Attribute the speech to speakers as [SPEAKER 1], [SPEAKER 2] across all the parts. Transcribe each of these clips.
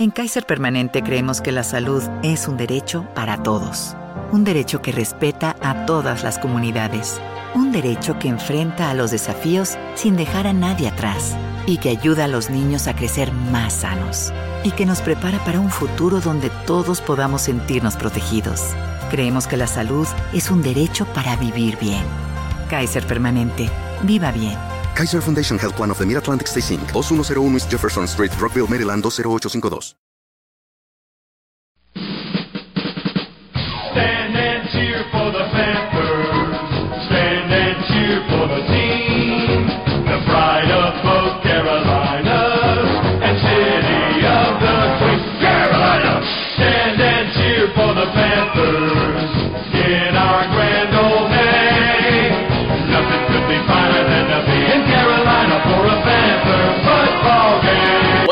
[SPEAKER 1] En Kaiser Permanente creemos que la salud es un derecho para todos. Un derecho que respeta a todas las comunidades. Un derecho que enfrenta a los desafíos sin dejar a nadie atrás. Y que ayuda a los niños a crecer más sanos. Y que nos prepara para un futuro donde todos podamos sentirnos protegidos. Creemos que la salud es un derecho para vivir bien. Kaiser Permanente. Viva bien.
[SPEAKER 2] Kaiser Foundation Health Plan of the Mid-Atlantic Stay Inc. 2101 East Jefferson Street, Rockville, Maryland 20852.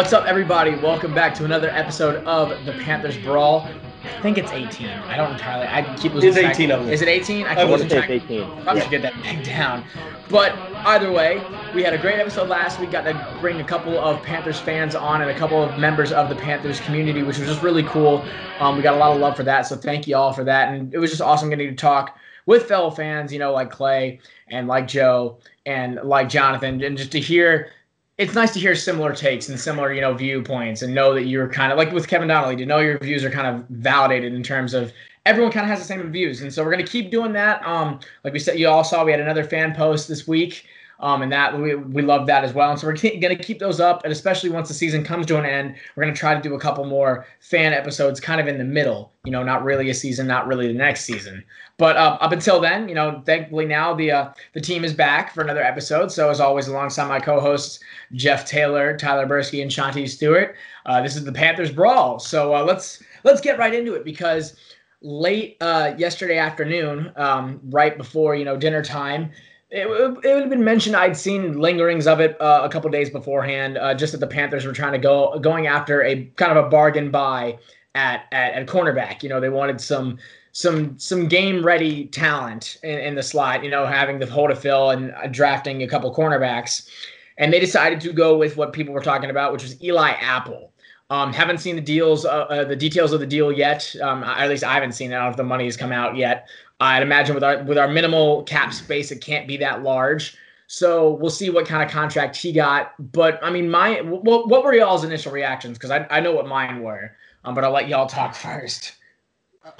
[SPEAKER 3] What's up, everybody? Welcome back to another episode of the Panthers Brawl. I think it's 18. I don't entirely. I keep losing
[SPEAKER 4] It's
[SPEAKER 3] track.
[SPEAKER 4] 18 of them.
[SPEAKER 3] Is it 18? I
[SPEAKER 4] I
[SPEAKER 3] keep
[SPEAKER 4] would
[SPEAKER 3] losing track.
[SPEAKER 4] 18.
[SPEAKER 3] Probably
[SPEAKER 4] Yeah.
[SPEAKER 3] should get that back down. But either way, we had a great episode last week. Got to bring a couple of Panthers fans on and a couple of members of the Panthers community, which was just really cool. Um, we got a lot of love for that, so thank you all for that. And it was just awesome getting to talk with fellow fans, you know, like Clay and like Joe and like Jonathan, and just to hear. It's nice to hear similar takes and similar, you know, viewpoints, and know that you're kind of like with Kevin Donnelly to know your views are kind of validated in terms of everyone kind of has the same views, and so we're gonna keep doing that. Um, like we said, you all saw we had another fan post this week, um, and that we we love that as well. And so we're ke- gonna keep those up, and especially once the season comes to an end, we're gonna try to do a couple more fan episodes, kind of in the middle. You know, not really a season, not really the next season. But uh, up until then, you know, thankfully now the uh, the team is back for another episode. So as always, alongside my co-hosts Jeff Taylor, Tyler Bursky, and Shanti Stewart, uh, this is the Panthers Brawl. So uh, let's let's get right into it because late uh, yesterday afternoon, um, right before you know dinner time. It, it would have been mentioned. I'd seen lingerings of it uh, a couple days beforehand. Uh, just that the Panthers were trying to go going after a kind of a bargain buy at at, at cornerback. You know, they wanted some some some game ready talent in, in the slot. You know, having the hole to fill and uh, drafting a couple cornerbacks, and they decided to go with what people were talking about, which was Eli Apple. Um, haven't seen the deals, uh, uh, the details of the deal yet. Um, at least I haven't seen it. I don't know if the money has come out yet. I'd imagine with our with our minimal cap space, it can't be that large. So we'll see what kind of contract he got. But I mean, my what, what were y'all's initial reactions? Because I, I know what mine were. Um, but I'll let y'all talk first.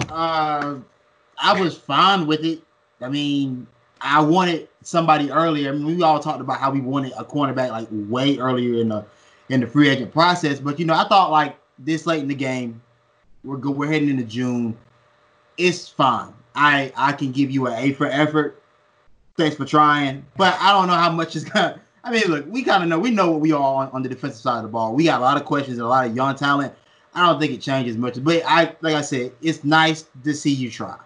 [SPEAKER 5] Uh, I was fine with it. I mean, I wanted somebody earlier. I mean, we all talked about how we wanted a cornerback like way earlier in the in the free agent process. But you know, I thought like this late in the game, we're good. We're heading into June. It's fine. I I can give you an A for effort. Thanks for trying, but I don't know how much is gonna. I mean, look, we kind of know. We know what we are on, on the defensive side of the ball. We got a lot of questions and a lot of young talent. I don't think it changes much, but I like I said, it's nice to see you try.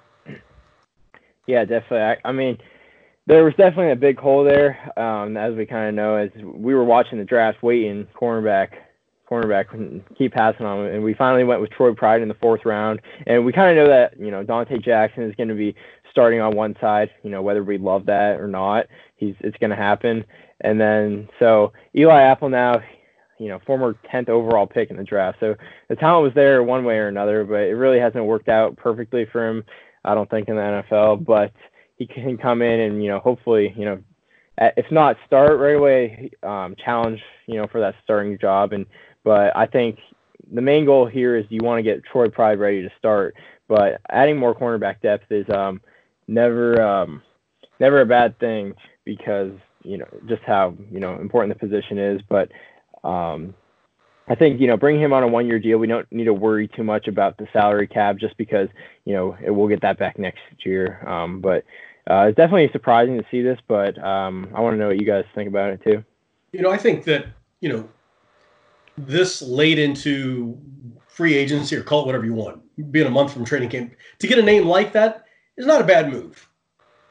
[SPEAKER 4] Yeah, definitely. I, I mean, there was definitely a big hole there, um, as we kind of know, as we were watching the draft, waiting cornerback, cornerback, couldn't keep passing on, him, and we finally went with Troy Pride in the fourth round, and we kind of know that you know Donte Jackson is going to be starting on one side, you know whether we love that or not, he's it's going to happen, and then so Eli Apple now. You know, former 10th overall pick in the draft. So the talent was there one way or another, but it really hasn't worked out perfectly for him. I don't think in the NFL, but he can come in and you know hopefully you know if not start right away um, challenge you know for that starting job and but I think the main goal here is you want to get Troy Pride ready to start but adding more cornerback depth is um, never um, never a bad thing because you know just how you know important the position is but um, I think you know bring him on a one year deal. We don't need to worry too much about the salary cap just because you know it, we'll get that back next year. Um, but uh, it's definitely surprising to see this. But um, I want to know what you guys think about it too.
[SPEAKER 6] You know, I think that, you know, this late into free agency or call it whatever you want, being a month from training camp, to get a name like that is not a bad move.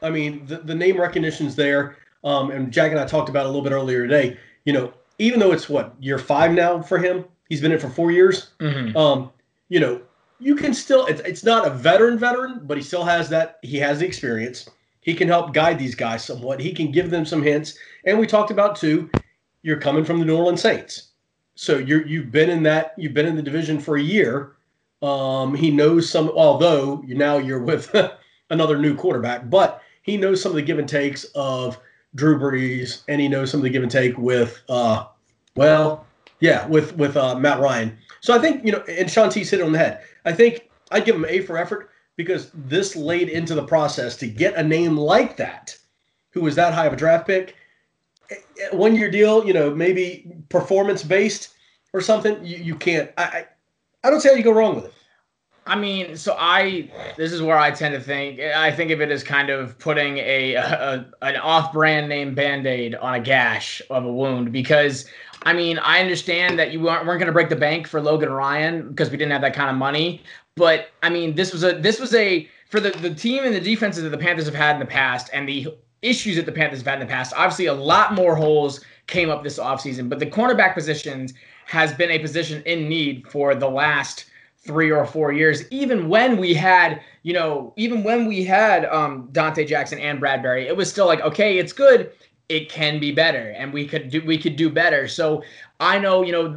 [SPEAKER 6] I mean, the, the name recognition's there. Um, and Jack and I talked about it a little bit earlier today. You know, even though it's what, year five now for him, he's been in for four years.
[SPEAKER 3] Mm-hmm.
[SPEAKER 6] Um, you know, you can still, it's, it's not a veteran veteran, but he still has that, he has the experience. He can help guide these guys somewhat. He can give them some hints. And we talked about, too, you're coming from the New Orleans Saints. So you're you've been in that you've been in the division for a year. Um, he knows some, although you now you're with another new quarterback, but he knows some of the give and takes of Drew Brees, and he knows some of the give and take with, uh, well, yeah, with with uh, Matt Ryan. So I think you know, and Shanti's hit it on the head. I think I'd give him A for effort because this laid into the process to get a name like that, who was that high of a draft pick, one year deal, you know, maybe performance based or something. You, you can't. I, I I don't see how you go wrong with it.
[SPEAKER 3] I mean, so I this is where I tend to think. I think of it as kind of putting a, a an off-brand name band-aid on a gash of a wound because I mean, I understand that you weren't, weren't going to break the bank for Logan Ryan because we didn't have that kind of money, but I mean, this was a this was a for the the team and the defenses that the Panthers have had in the past and the issues that the Panthers have had in the past. Obviously, a lot more holes came up this offseason, but the cornerback positions has been a position in need for the last three or four years, even when we had, you know, even when we had um, Donte Jackson and Bradberry, it was still like, okay, it's good. It can be better, and we could do we could do better. So I know, you know,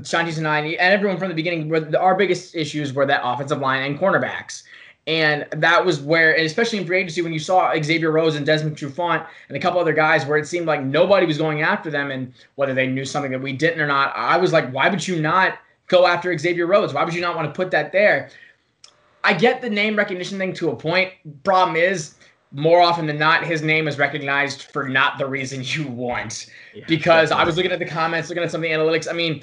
[SPEAKER 3] Shanti's and I and everyone from the beginning, our biggest issues were that offensive line and cornerbacks. And that was where, especially in free agency, when you saw Xavier Rhodes and Desmond Trufant and a couple other guys where it seemed like nobody was going after them, and whether they knew something that we didn't or not, I was like, why would you not go after Xavier Rhodes? Why would you not want to put that there? I get the name recognition thing to a point. Problem is, more often than not, his name is recognized for not the reason you want. Yeah, because definitely. I was looking at the comments, looking at some of the analytics. I mean,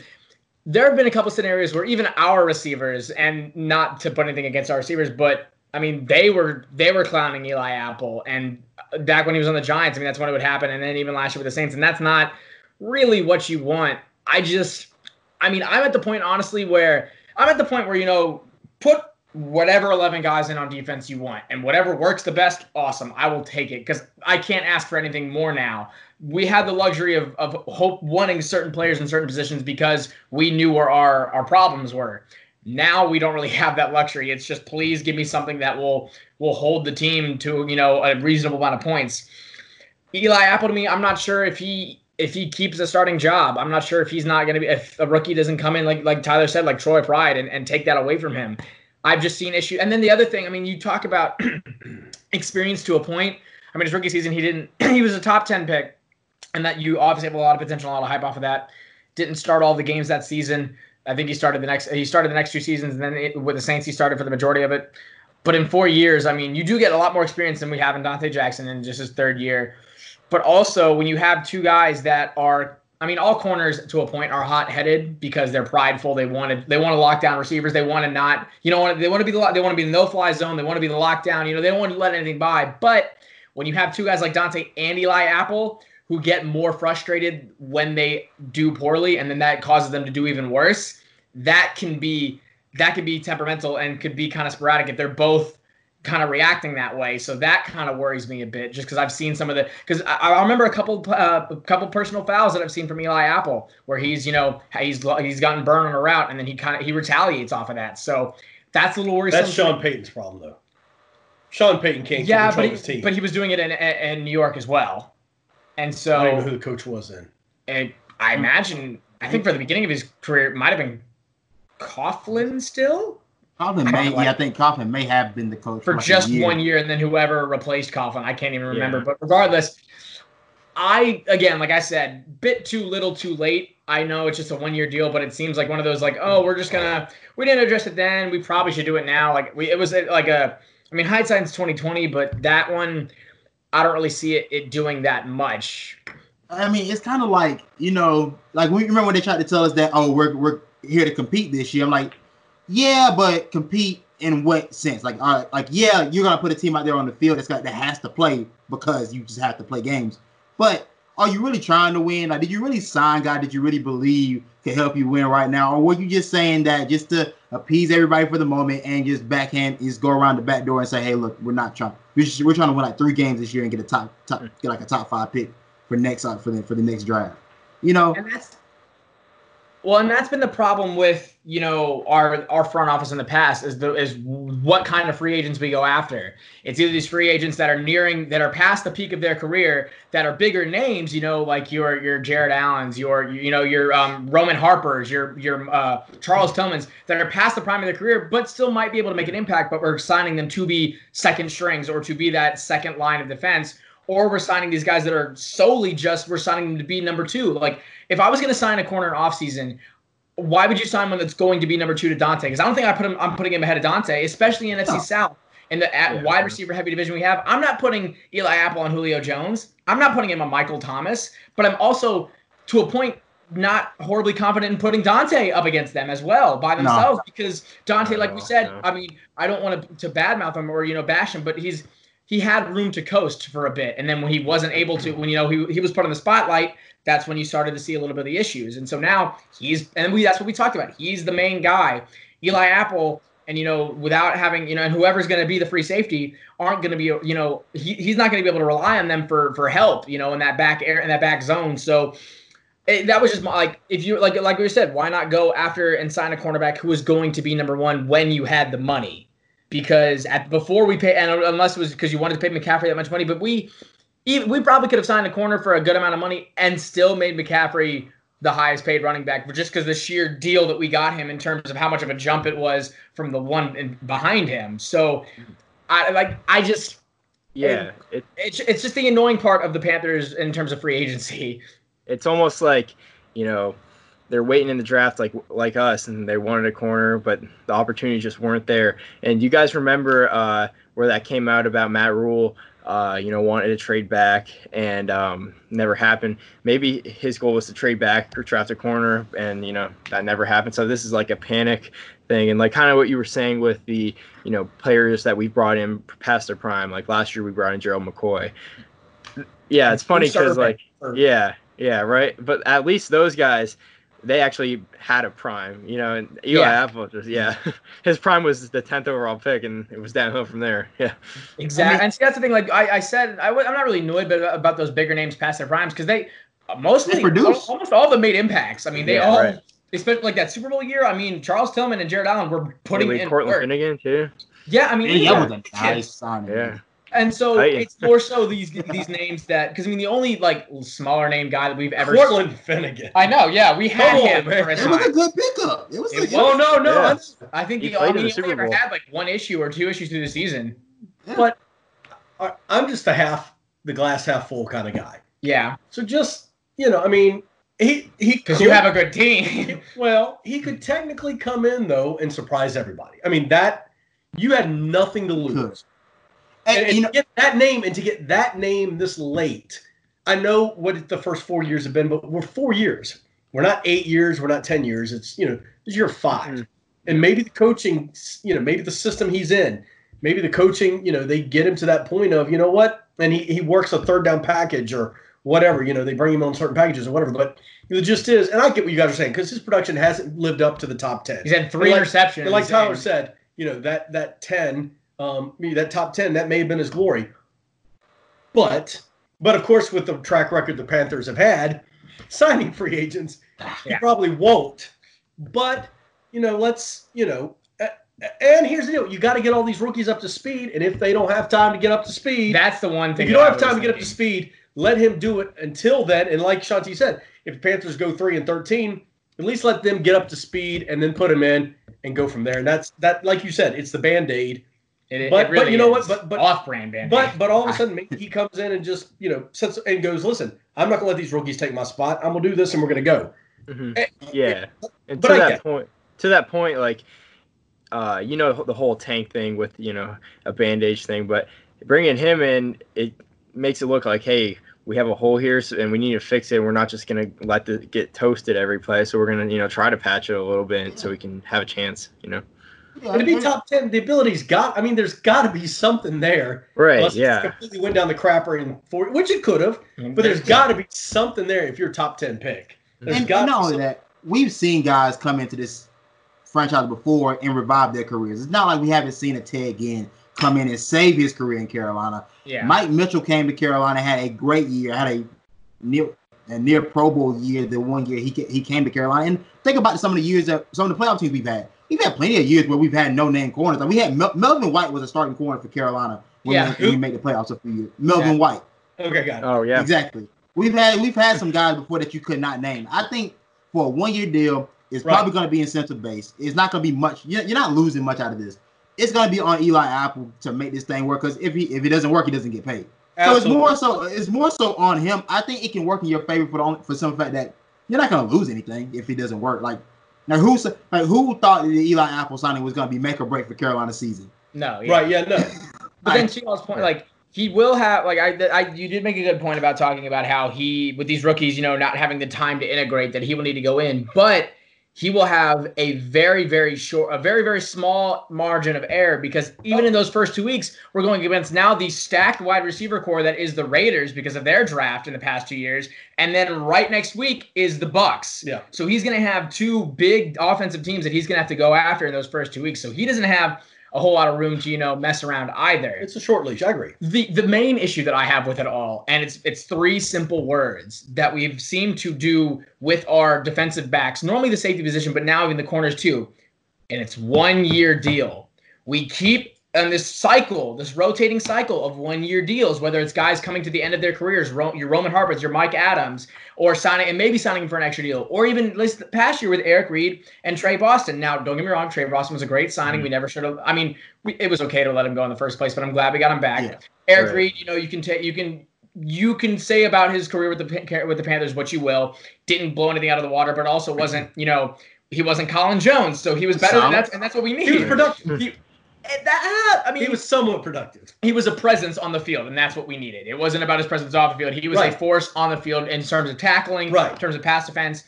[SPEAKER 3] there have been a couple scenarios where even our receivers, and not to put anything against our receivers, but I mean, they were they were clowning Eli Apple, and uh, back when he was on the Giants, I mean, that's when it would happen, and then even last year with the Saints, and that's not really what you want. I just, I mean, I'm at the point honestly where I'm at the point where you know, put whatever 11 guys in on defense you want and whatever works the best awesome. I will take it because i can't ask for anything more now. We had the luxury of, of hope wanting certain players in certain positions because we knew where our, our problems were. Now we don't really have that luxury. It's just please give me something that will will hold the team to you know a reasonable amount of points. Eli apple to me i'm not sure if he if he keeps a starting job. I'm not sure if he's not going to be if a rookie doesn't come in like like tyler said like troy pride and, and take that away from him I've just seen issue. And then the other thing, I mean, you talk about experience to a point. I mean, his rookie season, he didn't. he was a top ten pick, and that you obviously have a lot of potential, a lot of hype off of that. Didn't start all the games that season. I think he started the next. He started the next two seasons, and then it, with the Saints, he started for the majority of it. But in four years, I mean, you do get a lot more experience than we have in Donte Jackson in just his third year. But also, when you have two guys that are I mean, all corners to a point are hot-headed because they're prideful. They wanted they want to lock down receivers. They want to not, you know, they want to be the they want to be the no-fly zone. They want to be the lockdown. You know, they don't want to let anything by. But when you have two guys like Donte and Eli Apple who get more frustrated when they do poorly, and then that causes them to do even worse, that can be that can be temperamental and could be kind of sporadic if they're both kind of reacting that way. So that kind of worries me a bit, just because I've seen some of the because I, I, remember a couple uh, a couple personal fouls that I've seen from Eli Apple where he's you know he's he's gotten burned on a route and then he kind of he retaliates off of that. So that's a little worrisome.
[SPEAKER 6] That's Sean Payton's problem though. Sean Payton can't yeah,
[SPEAKER 3] but
[SPEAKER 6] he,
[SPEAKER 3] but he was doing it in, in, New York as well, and so
[SPEAKER 6] I don't know who the coach was then.
[SPEAKER 3] And I imagine I think for the beginning of his career it might have been Coughlin still.
[SPEAKER 5] Coughlin may, yeah, I think Coughlin may have been the coach
[SPEAKER 3] for, just year. one year, and then whoever replaced Coughlin, I can't even remember. Yeah. But regardless, I again, like I said, bit too little, too late. I know it's just a one year deal, but it seems like one of those like, oh, we're just gonna we didn't address it then, we probably should do it now. Like we, it was like a, I mean, hindsight's twenty twenty, but that one, I don't really see it, it doing that much.
[SPEAKER 5] I mean, it's kind of like you know, like we remember when they tried to tell us that, oh, we're we're here to compete this year. I'm like, yeah, but compete in what sense? Like, all right, like yeah, you're gonna put a team out there on the field that's got that has to play because you just have to play games. But are you really trying to win? Like, did you really sign guy that you really believe could help you win right now, or were you just saying that just to appease everybody for the moment and just backhand is go around the back door and say, hey, look, we're not trying. We're, just, we're trying to win like three games this year and get a top top get like a top five pick for next uh, for the for the next draft. You know,
[SPEAKER 3] and that's well, and that's been the problem with you know our our front office in the past is the is what kind of free agents we go after. It's either these free agents that are nearing that are past the peak of their career that are bigger names, you know, like your your Jared Allen's, your you know your um, Roman Harper's, your your uh, Charles Tillman's that are past the prime of their career, but still might be able to make an impact. But we're signing them to be second strings or to be that second line of defense. Or we're signing these guys that are solely just we're signing them to be number two. Like if I was going to sign a corner in offseason, why would you sign one that's going to be number two to Donte? Because I don't think I put him. I'm putting him ahead of Donte, especially in NFC
[SPEAKER 5] No.
[SPEAKER 3] South in the at
[SPEAKER 4] Yeah.
[SPEAKER 3] wide receiver heavy division we have. I'm not putting Eli Apple on Julio Jones. I'm not putting him on Michael Thomas. But I'm also to a point not horribly confident in putting Donte up against them as well by
[SPEAKER 5] No.
[SPEAKER 3] themselves because Donte, like we said,
[SPEAKER 4] no.
[SPEAKER 3] I mean, I don't want to to badmouth him or you know bash him, but he's he had room to coast for a bit, and then when he wasn't able to, when you know he he was put on the spotlight, that's when you started to see a little bit of the issues. And so now he's and we that's what we talked about. He's the main guy. Eli Apple and you know without having you know and whoever's going to be the free safety aren't going to be you know he, he's not going to be able to rely on them for for help you know in that back air in that back zone. So it, that was just my, like if you like like we said why not go after and sign a cornerback who was going to be number one when you had the money because at before we pay and unless it was because you wanted to pay McCaffrey that much money but we even we probably could have signed a corner for a good amount of money and still made McCaffrey the highest paid running back just because the sheer deal that we got him in terms of how much of a jump it was from the one in, behind him. So, I like I just
[SPEAKER 4] Yeah, it,
[SPEAKER 3] it's it's just the annoying part of the Panthers in terms of free agency.
[SPEAKER 4] it's almost like you know they're waiting in the draft like like us and they wanted a corner but the opportunities just weren't there. And you guys remember uh, where that came out about Matt Rhule uh, you know wanted to trade back and um, never happened. Maybe his goal was to trade back or draft a corner and you know that never happened. So this is like a panic thing. And like kind of what you were saying with the you know players that we brought in past their prime. Like last year we brought in gerald mccoy. Yeah it's funny because like yeah, yeah, right. But at least those guys, they actually had a prime, you know. And Eli
[SPEAKER 3] Yeah.
[SPEAKER 4] Apple just, yeah, his prime was the tenth overall pick, and it was downhill from there. Yeah,
[SPEAKER 3] Exactly. and see, that's the thing. Like I, I said, I, am not really annoyed about, about those bigger names past their primes because they uh, mostly
[SPEAKER 5] They produce.
[SPEAKER 3] almost all of them made impacts. I mean, they
[SPEAKER 4] Yeah,
[SPEAKER 3] all,
[SPEAKER 4] right.
[SPEAKER 3] especially like that Super Bowl year. I mean, Charles Tillman and Jared Allen were putting
[SPEAKER 4] Maybe
[SPEAKER 3] in
[SPEAKER 4] Cortland
[SPEAKER 3] work.
[SPEAKER 4] Finnegan too.
[SPEAKER 3] Yeah, I mean,
[SPEAKER 5] And
[SPEAKER 3] yeah,
[SPEAKER 5] that was a
[SPEAKER 3] kids.
[SPEAKER 5] nice signing.
[SPEAKER 4] Yeah,
[SPEAKER 3] And so
[SPEAKER 4] Titans.
[SPEAKER 3] it's more so these these names that because I mean the only like smaller name guy that we've ever
[SPEAKER 6] Cortland Finnegan.
[SPEAKER 3] I know, yeah, we had
[SPEAKER 6] Come on,
[SPEAKER 3] him
[SPEAKER 6] man.
[SPEAKER 3] for a
[SPEAKER 5] It was a good pickup. It was
[SPEAKER 3] It
[SPEAKER 5] a
[SPEAKER 6] Oh no, no,
[SPEAKER 4] Yeah.
[SPEAKER 3] I think
[SPEAKER 4] He
[SPEAKER 3] the, I mean,
[SPEAKER 4] the
[SPEAKER 3] he only ever
[SPEAKER 4] Bowl.
[SPEAKER 3] had like one issue or two issues through the season.
[SPEAKER 6] but I- I'm just a half the glass half full kind of guy.
[SPEAKER 3] Yeah,
[SPEAKER 6] So just you know, I mean, he he
[SPEAKER 3] because you have a good team.
[SPEAKER 6] well, he could technically come in though and surprise everybody. I mean that you had nothing to lose.
[SPEAKER 5] And,
[SPEAKER 6] And,
[SPEAKER 5] you know,
[SPEAKER 6] to get that name and to get that name this late, I know what the first four years have been, but we're four years. We're not eight years. We're not ten years. It's you know, it's year 5
[SPEAKER 4] Mhm.
[SPEAKER 6] and maybe the coaching, you know, maybe the system he's in, maybe the coaching, you know, they get him to that point of you know what, and he he works a third down package or whatever. You know, they bring him on certain packages or whatever. But the gist is, and I get what you guys are saying because his production hasn't lived up to the top ten.
[SPEAKER 3] He's had three
[SPEAKER 6] And like-
[SPEAKER 3] interceptions.
[SPEAKER 6] And like Tyler
[SPEAKER 3] and-
[SPEAKER 6] said, you know that that ten, um, maybe that top ten, that may have been his glory. But but of course, with the track record the Panthers have had, signing free agents, he
[SPEAKER 3] Yeah.
[SPEAKER 6] probably won't. But you know, let's you know. And here's the deal: you got to get all these rookies up to speed, and if they don't have time to get up to speed,
[SPEAKER 3] That's the one thing.
[SPEAKER 6] if you don't have time to get up to speed, let him do it until then. And like Shanti said, if the Panthers go three and thirteen, at least let them get up to speed and then put him in and go from there. And that's that. Like you said, it's the band aid.
[SPEAKER 3] It, it
[SPEAKER 6] but- but
[SPEAKER 3] really
[SPEAKER 6] you know what? But- but-
[SPEAKER 3] off-brand band.
[SPEAKER 6] But but all of a sudden, maybe he comes in and just you know sets and goes, listen, I'm not gonna let these rookies take my spot. I'm gonna do this, and we're gonna go.
[SPEAKER 4] Mhm.
[SPEAKER 6] Eh,
[SPEAKER 4] yeah. And
[SPEAKER 6] but
[SPEAKER 4] to
[SPEAKER 6] I
[SPEAKER 4] that point, to that point, like, uh, you know, the whole tank thing with you know a bandage thing, but bringing him in, it makes it look like, hey, we have a hole here, so, and we need to fix it. We're not just gonna let it get toasted every play, so we're gonna you know try to patch it a little bit so we can have a chance. You know.
[SPEAKER 5] Yeah,
[SPEAKER 6] And to be
[SPEAKER 5] and-
[SPEAKER 6] top ten, the ability's got. I mean, there's got to be something there.
[SPEAKER 4] Right.
[SPEAKER 6] Unless it
[SPEAKER 4] Yeah.
[SPEAKER 6] completely went down the crapper in four, which it could have. But there's got to be something there if you're a top ten pick. There's
[SPEAKER 5] and,
[SPEAKER 6] got
[SPEAKER 5] and
[SPEAKER 6] to
[SPEAKER 5] not only that, we've seen guys come into this franchise before and revive their careers. It's not like we haven't seen a Ted Ginn come in and save his career in Carolina.
[SPEAKER 3] yeah.
[SPEAKER 5] Mike Mitchell came to Carolina, had a great year, had a near a near Pro Bowl year. The one year he he came to Carolina, and think about some of the years that some of the playoff teams we've had. We've had plenty of years where we've had no name corners. Like we had Mel- Melvin White was a starting corner for Carolina when,
[SPEAKER 3] Yeah.
[SPEAKER 5] we, we made the playoffs a few years. Melvin
[SPEAKER 3] Yeah.
[SPEAKER 5] White.
[SPEAKER 6] Okay, got it.
[SPEAKER 4] Oh yeah.
[SPEAKER 5] Exactly. We've had we've had some guys before that you could not name. I think for a one year deal, it's
[SPEAKER 6] Right.
[SPEAKER 5] probably going to be incentive based. It's not going to be much. You're, you're not losing much out of this. It's going to be on Eli Apple to make this thing work. Because if he if it doesn't work, he doesn't get paid. So it's more so it's more so on him. I think it can work in your favor for the only, for some fact that you're not going to lose anything if it doesn't work. Like now, who's like who thought that the Eli Apple signing was going to be make or break for Carolina season?
[SPEAKER 3] No, yeah.
[SPEAKER 6] Right, yeah, no.
[SPEAKER 3] But then
[SPEAKER 5] I-
[SPEAKER 3] to y'all's point, like he will have like I, I you did make a good point about talking about how he with these rookies, you know, not having the time to integrate that he will need to go in, but he will have a very very short, a very very small margin of error because even in those first two weeks, we're going against now the stacked wide receiver core that is the Raiders because of their draft in the past two years, and then right next week is the Bucs.
[SPEAKER 6] Yeah.
[SPEAKER 3] So he's going to have two big offensive teams that he's going to have to go after in those first two weeks. So he doesn't have a whole lot of room to you know mess around either.
[SPEAKER 6] It's a short leash. I agree.
[SPEAKER 3] The the main issue that I have with it all, and it's it's three simple words that we've seemed to do with our defensive backs, normally the safety position, but now even the corners too. And it's one year deal. We keep on this cycle, this rotating cycle of one year deals, whether it's guys coming to the end of their careers, Ro- your Roman Harper's, your Mike Adams, or signing and maybe signing for an extra deal, or even this past year with Eric Reid and Tre Boston. Now, don't get me wrong, Tre Boston was a great signing. Mm-hmm. We never should have. I mean, we, it was okay to let him go in the first place, but I'm glad we got him back.
[SPEAKER 5] Yeah.
[SPEAKER 3] Eric
[SPEAKER 4] Right.
[SPEAKER 3] Reid, you know, you can take, you can, you can say about his career with the with the Panthers what you will. Didn't blow anything out of the water, but also wasn't, mm-hmm. you know, he wasn't Colin Jones, so he was better.
[SPEAKER 5] Solid.
[SPEAKER 3] And that's and that's what we need.
[SPEAKER 6] He was productive.
[SPEAKER 3] He- and that, ah, I mean,
[SPEAKER 6] He was somewhat productive.
[SPEAKER 3] he was a presence on the field, and that's what we needed. It wasn't about his presence off the field. He was
[SPEAKER 6] Right.
[SPEAKER 3] a force on the field in terms of tackling,
[SPEAKER 6] Right.
[SPEAKER 3] in terms of pass defense.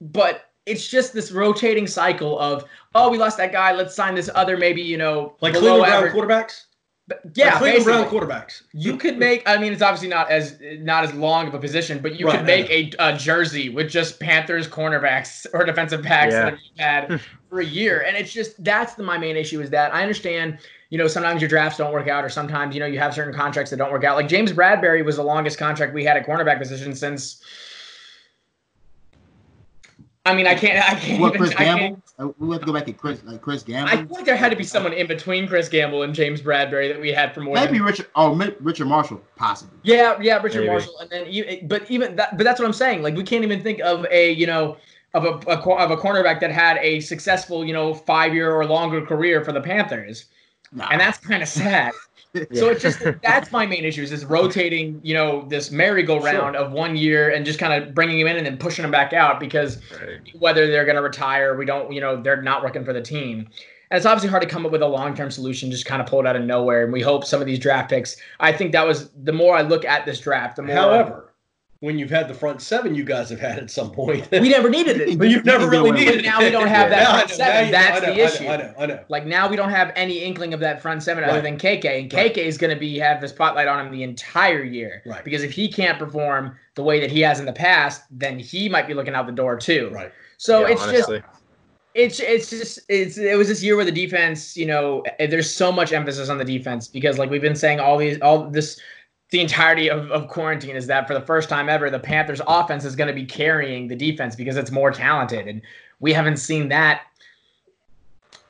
[SPEAKER 3] But it's just this rotating cycle of, oh, we lost that guy. Let's sign this other, maybe you know,
[SPEAKER 6] Like
[SPEAKER 3] below
[SPEAKER 6] Cleveland Brown
[SPEAKER 3] average-
[SPEAKER 6] quarterbacks?
[SPEAKER 3] But, yeah,
[SPEAKER 6] Like Cleveland Brown quarterbacks.
[SPEAKER 3] You could make. I mean, it's obviously not as not as long of a position, but you
[SPEAKER 6] Right,
[SPEAKER 3] could make a, a jersey with just Panthers cornerbacks or defensive backs
[SPEAKER 4] Yeah.
[SPEAKER 3] that you've had for a year, and it's just that's the, my main issue is that I understand. You know, sometimes your drafts don't work out, or sometimes you know you have certain contracts that don't work out. Like James Bradberry was the longest contract we had at cornerback position since. I mean, I can't. I can't
[SPEAKER 5] What
[SPEAKER 3] even.
[SPEAKER 5] Chris
[SPEAKER 3] I can't-
[SPEAKER 5] Gamble? Uh, We have to go back to Chris like Chris Gamble.
[SPEAKER 3] I feel like there had to be someone in between Chris Gamble and James Bradberry that we had for more.
[SPEAKER 5] Maybe
[SPEAKER 3] than,
[SPEAKER 5] Richard. Oh, Richard Marshall, possibly.
[SPEAKER 3] Yeah, yeah, Richard
[SPEAKER 4] Maybe.
[SPEAKER 3] Marshall, and then you, but even that, but that's what I'm saying. Like we can't even think of a you know of a, a cor- of a cornerback that had a successful you know five year or longer career for the Panthers,
[SPEAKER 5] Nah.
[SPEAKER 3] and that's kind of sad. So it's just that's my main issue is this rotating you know this merry-go-round of one year and just kind of bringing him in and then pushing him back out because whether they're going to retire, we don't, you know, they're not working for the team. And it's obviously hard to come up with a long term solution, just kind of pulled out of nowhere. And we hope some of these draft picks, I think that was the more I look at this draft, the more.
[SPEAKER 6] However, when you've had the front seven you guys have had at some point,
[SPEAKER 3] we never needed it.
[SPEAKER 6] but you've never really needed it.
[SPEAKER 3] now we don't have that
[SPEAKER 6] Yeah,
[SPEAKER 3] front
[SPEAKER 6] know,
[SPEAKER 3] seven. That's
[SPEAKER 6] know,
[SPEAKER 3] the
[SPEAKER 6] know,
[SPEAKER 3] issue.
[SPEAKER 6] I know, I know.
[SPEAKER 3] Like now we don't have any inkling of that front seven other than KK, and
[SPEAKER 6] Right.
[SPEAKER 3] KK is going to be have the spotlight on him the entire year.
[SPEAKER 6] Right.
[SPEAKER 3] Because if he can't perform the way that he has in the past, then he might be looking out the door too.
[SPEAKER 6] Right.
[SPEAKER 3] So
[SPEAKER 4] Yeah,
[SPEAKER 3] it's just it's it's just it's it was this year where the defense, you know, eh, there's so much emphasis on the defense because like we've been saying all these all this the entirety of, of quarantine is that for the first time ever, the Panthers offense is going to be carrying the defense because it's more talented. And we haven't seen that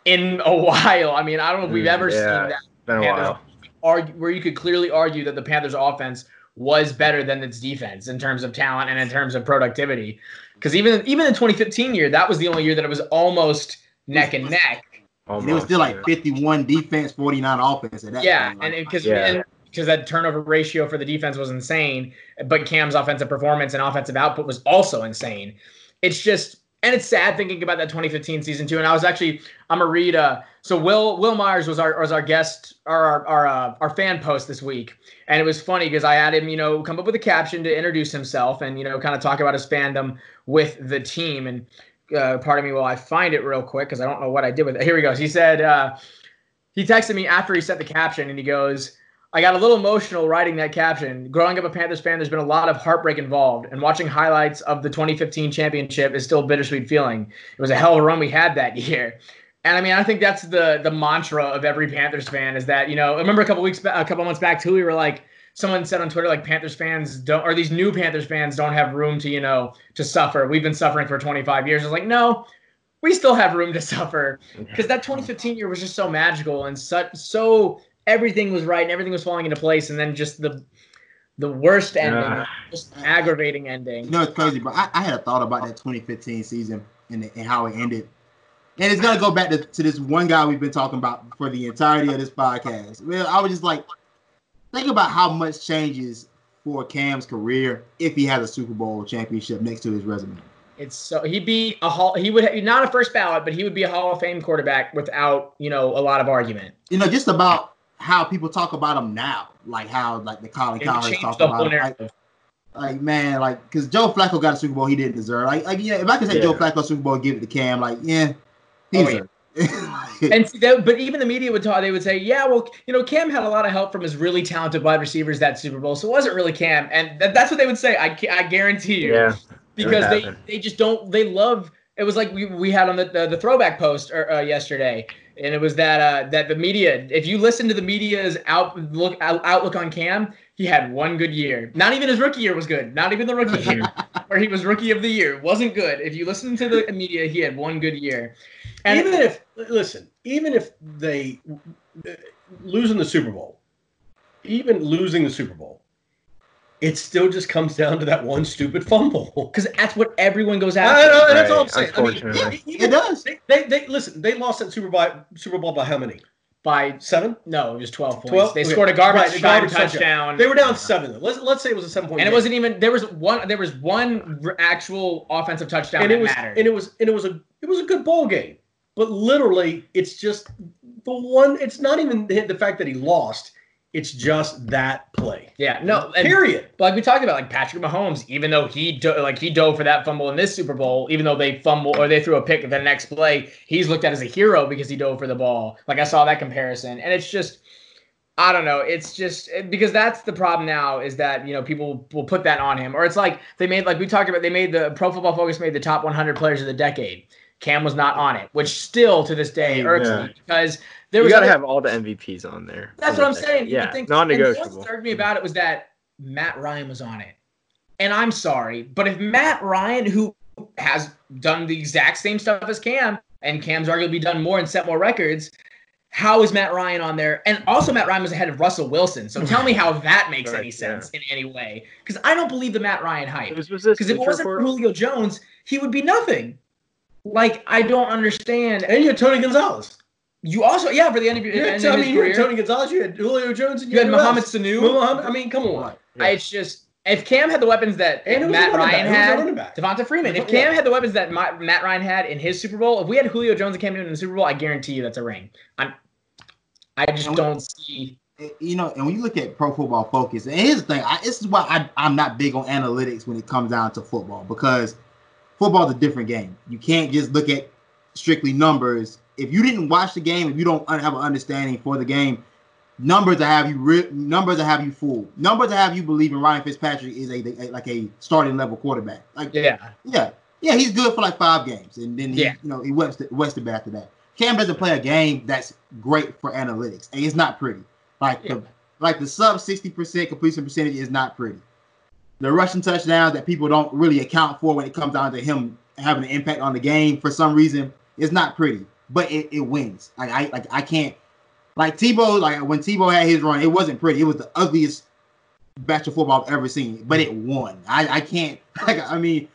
[SPEAKER 3] in a while. I mean, I don't know if we've
[SPEAKER 4] Mm,
[SPEAKER 3] ever
[SPEAKER 4] yeah.
[SPEAKER 3] seen that
[SPEAKER 4] Been a while.
[SPEAKER 3] argue, where you could clearly argue that the Panthers offense was better than its defense in terms of talent and in terms of productivity. Because even even the 2015 year, that was the only year that it was almost neck and neck.
[SPEAKER 5] And it was still like 51 defense, 49 offense at that
[SPEAKER 3] Yeah,
[SPEAKER 5] point.
[SPEAKER 3] and because
[SPEAKER 4] Yeah.
[SPEAKER 3] Because that turnover ratio for the defense was insane, but Cam's offensive performance and offensive output was also insane. It's just and it's sad thinking about that 2015 season too. And I was actually I'm gonna read uh so Will Will Myers was our was our guest our our our, uh, our fan post this week, and it was funny because I had him you know come up with a caption to introduce himself and you know kind of talk about his fandom with the team and. Uh, pardon me while I find it real quick because I don't know what I did with it. Here he goes. He said uh, he texted me after he set the caption and he goes, I got a little emotional writing that caption. Growing up a Panthers fan, there's been a lot of heartbreak involved, and watching highlights of the 2015 championship is still a bittersweet feeling. It was a hell of a run we had that year. And I mean, I think that's the the mantra of every Panthers fan is that you know. I remember a couple weeks, a couple months back too, we were like, someone said on Twitter like Panthers fans don't or these new Panthers fans don't have room to you know to suffer. We've been suffering for 25 years. I was like, no, we still have room to suffer because that 2015 year was just so magical and such so everything was right and everything was falling into place, and then just the the worst ending,
[SPEAKER 4] Yeah.
[SPEAKER 3] just aggravating ending.
[SPEAKER 5] You know, it's crazy, but I, I had a thought about that 2015 season and, and how it ended. And it's gonna go back to, to this one guy we've been talking about for the entirety of this podcast. Well, I was just like, think about how much changes for Cam's career if he has a Super Bowl championship next to his resume.
[SPEAKER 3] It's so he'd be a hall. He would not a first ballot, but he would be a Hall of Fame quarterback without you know a lot of argument.
[SPEAKER 5] You know, just about how people talk about him now, like how like the Colin
[SPEAKER 3] It
[SPEAKER 5] Cowherd
[SPEAKER 3] changed
[SPEAKER 5] talk about him. Like, like man, like because Joe Flacco got a Super Bowl he didn't deserve. Like, like yeah, if I could say
[SPEAKER 4] Yeah.
[SPEAKER 5] Joe Flacco Super Bowl, give it to Cam. Like, yeah, he
[SPEAKER 3] Oh,
[SPEAKER 5] deserved it.
[SPEAKER 3] And see, that, but even the media would talk. They would say, "Yeah, well, you know, Cam had a lot of help from his really talented wide receivers that Super Bowl, so it wasn't really Cam." And that, that's what they would say. I, I guarantee you,
[SPEAKER 4] Yeah.
[SPEAKER 3] because they they just don't. They love. It was like we, we had on the, the the throwback post er, uh, yesterday, and it was that uh, that the media. If you listen to the media's outlook out, outlook on Cam, he had one good year. Not even his rookie year was good. Not even the rookie year where he was rookie of the year wasn't good. If you listen to the media, he had one good year. And
[SPEAKER 6] even if listen, even if they uh, losing the Super Bowl, even losing the Super Bowl, it still just comes down to that one stupid fumble.
[SPEAKER 3] because that's what everyone goes after.
[SPEAKER 6] I know, and that's all I'm
[SPEAKER 4] Right,
[SPEAKER 6] saying. I mean,
[SPEAKER 4] unfortunately.
[SPEAKER 6] even-
[SPEAKER 5] It does.
[SPEAKER 6] They, they, they listen. They lost that Super Bowl Super Bowl by how many?
[SPEAKER 3] By
[SPEAKER 6] Seven.
[SPEAKER 3] no, it was twelve points.
[SPEAKER 6] 12?
[SPEAKER 3] They
[SPEAKER 6] Okay.
[SPEAKER 3] scored a garbage
[SPEAKER 6] Right, the
[SPEAKER 3] time
[SPEAKER 6] garbage
[SPEAKER 3] touchdown.
[SPEAKER 6] touchdown. They were down seven. Though. Let's let's say it was a seven point.
[SPEAKER 3] and it wasn't even there was one there was one actual offensive touchdown
[SPEAKER 6] and
[SPEAKER 3] that
[SPEAKER 6] it was
[SPEAKER 3] mattered.
[SPEAKER 6] and it was and it was a it was a good ball game. But literally, it's just the one. It's not even the, the fact that he lost. It's just that play.
[SPEAKER 3] yeah, no, and,
[SPEAKER 6] Period.
[SPEAKER 3] Like we talked about, like Patrick Mahomes, even though he do, like he dove for that fumble in this Super Bowl, even though they fumble or they threw a pick at the next play, he's looked at as a hero because he dove for the ball. Like I saw that comparison, and it's just, I don't know, it's just because that's the problem now is that you know people will put that on him, or it's like they made like we talked about, they made the Pro Football Focus made the top 100 players of the decade. Cam was not on it, which still to this day irks
[SPEAKER 4] Yeah.
[SPEAKER 3] me because there
[SPEAKER 4] You
[SPEAKER 3] was
[SPEAKER 4] got to
[SPEAKER 3] other-
[SPEAKER 4] have all the MVPs on there.
[SPEAKER 3] that's what I'm saying. You would
[SPEAKER 4] Yeah,
[SPEAKER 3] think, And what
[SPEAKER 4] non-negotiable.
[SPEAKER 3] disturbed me about it was that Matt Ryan was on it, and I'm sorry, but if Matt Ryan, who has done the exact same stuff as Cam, and Cam's arguably done more and set more records, how is Matt Ryan on there? And also, Matt Ryan was ahead of Russell Wilson. So tell me how that makes
[SPEAKER 4] Right,
[SPEAKER 3] any sense in any way, because I don't believe the Matt Ryan hype.
[SPEAKER 4] Was, was this
[SPEAKER 3] Because if it wasn't for Julio Jones, he would be nothing. Like I don't understand.
[SPEAKER 6] And you had Tony Gonzalez.
[SPEAKER 3] You also, yeah, for the end of, your
[SPEAKER 6] You
[SPEAKER 3] end
[SPEAKER 6] had,
[SPEAKER 3] of
[SPEAKER 6] I
[SPEAKER 3] his
[SPEAKER 6] mean, you had
[SPEAKER 3] career,
[SPEAKER 6] Tony Gonzalez. You had Julio Jones. And
[SPEAKER 3] you had
[SPEAKER 6] who
[SPEAKER 3] Mohamed? Sanu.
[SPEAKER 6] Mohamed, I mean, come on.
[SPEAKER 3] I, it's just if Cam had the weapons that
[SPEAKER 6] And
[SPEAKER 3] Matt Ryan
[SPEAKER 6] back?
[SPEAKER 3] Had. Devonta Freeman. If
[SPEAKER 6] Yeah.
[SPEAKER 3] Cam had the weapons that Ma- Matt Ryan had in his Super Bowl, if we had Julio Jones and Cam Newton in the Super Bowl, I guarantee you that's a ring. I'm, I just
[SPEAKER 5] And-
[SPEAKER 3] don't see.
[SPEAKER 5] you know, and when you look at Pro Football Focus, and here's the thing, I, this is why I, I'm not big on analytics when it comes down to football because football's a different game. You can't just look at strictly numbers. If you didn't watch the game, if you don't have an understanding for the game, numbers that have you re- numbers that have you fooled, numbers that have you believing Ryan Fitzpatrick is a, a like a starting level quarterback. Like
[SPEAKER 3] Yeah,
[SPEAKER 5] yeah, yeah, he's good for like five games, and then he,
[SPEAKER 3] Yeah.
[SPEAKER 5] you know he went to Wested after that. Cam doesn't play a game that's great for analytics, and it's not pretty. Like
[SPEAKER 3] Yeah.
[SPEAKER 5] the like the sub sixty percent completion percentage is not pretty. The rushing touchdowns that people don't really account for when it comes down to him having an impact on the game for some reason is not pretty, but it, it wins. Like I like I can't like Tebow like when Tebow had his run, it wasn't pretty. It was the ugliest batch of football I've ever seen, but it won. I I can't like I mean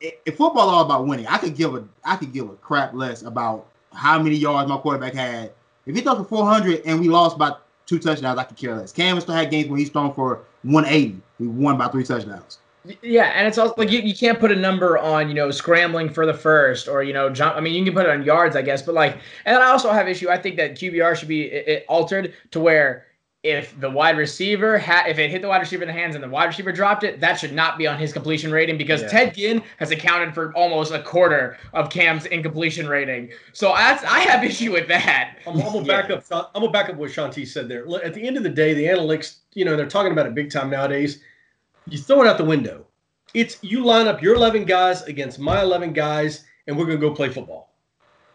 [SPEAKER 5] if football all about winning, I could give a I could give a crap less about how many yards my quarterback had. If he throw for 400 and we lost by two touchdowns, I could care less. Cam still had games where he's thrown for 180. We won by three touchdowns.
[SPEAKER 3] Yeah, and it's also like you, you can't put a number on you know scrambling for the first or you know jump. I mean, you can put it on yards, I guess, but like, and I also have issue. I think that QBR should be i- i- altered to where if the wide receiver had if it hit the wide receiver in the hands and the wide receiver dropped it, that should not be on his completion rating because
[SPEAKER 4] Yeah.
[SPEAKER 3] Ted Ginn has accounted for almost a quarter of Cam's incompletion rating. So that's I have issue with that.
[SPEAKER 6] I'm, I'm gonna back up. I'm gonna back up what Shanti said there. Look, At the end of the day, the analytics, you know, they're talking about it big time nowadays. You throw it out the window. It's you line up your 11 guys against my 11 guys, and we're gonna go play football.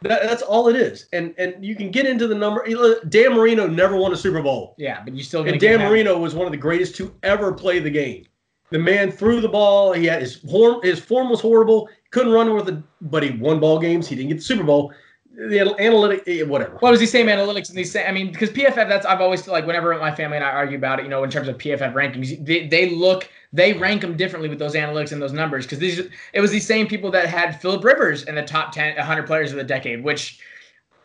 [SPEAKER 6] That, that's all it is. And and you can get into the number. Dan Marino never won a Super Bowl.
[SPEAKER 3] Yeah, but you still
[SPEAKER 6] And Dan Marino was one of the greatest to ever play the game. The man threw the ball. He had his form. His form was horrible. Couldn't run with it, but he won ball games. He didn't get the Super Bowl. The anal- analytic, eh, whatever.
[SPEAKER 3] What was these same analytics and these same? I mean, because PFF, that's I've always like whenever my family and I argue about it, you know, in terms of PFF rankings, they, they look they rank them differently with those analytics and those numbers because these it was these same people that had Philip Rivers in the top 10, 100 players of the decade, which.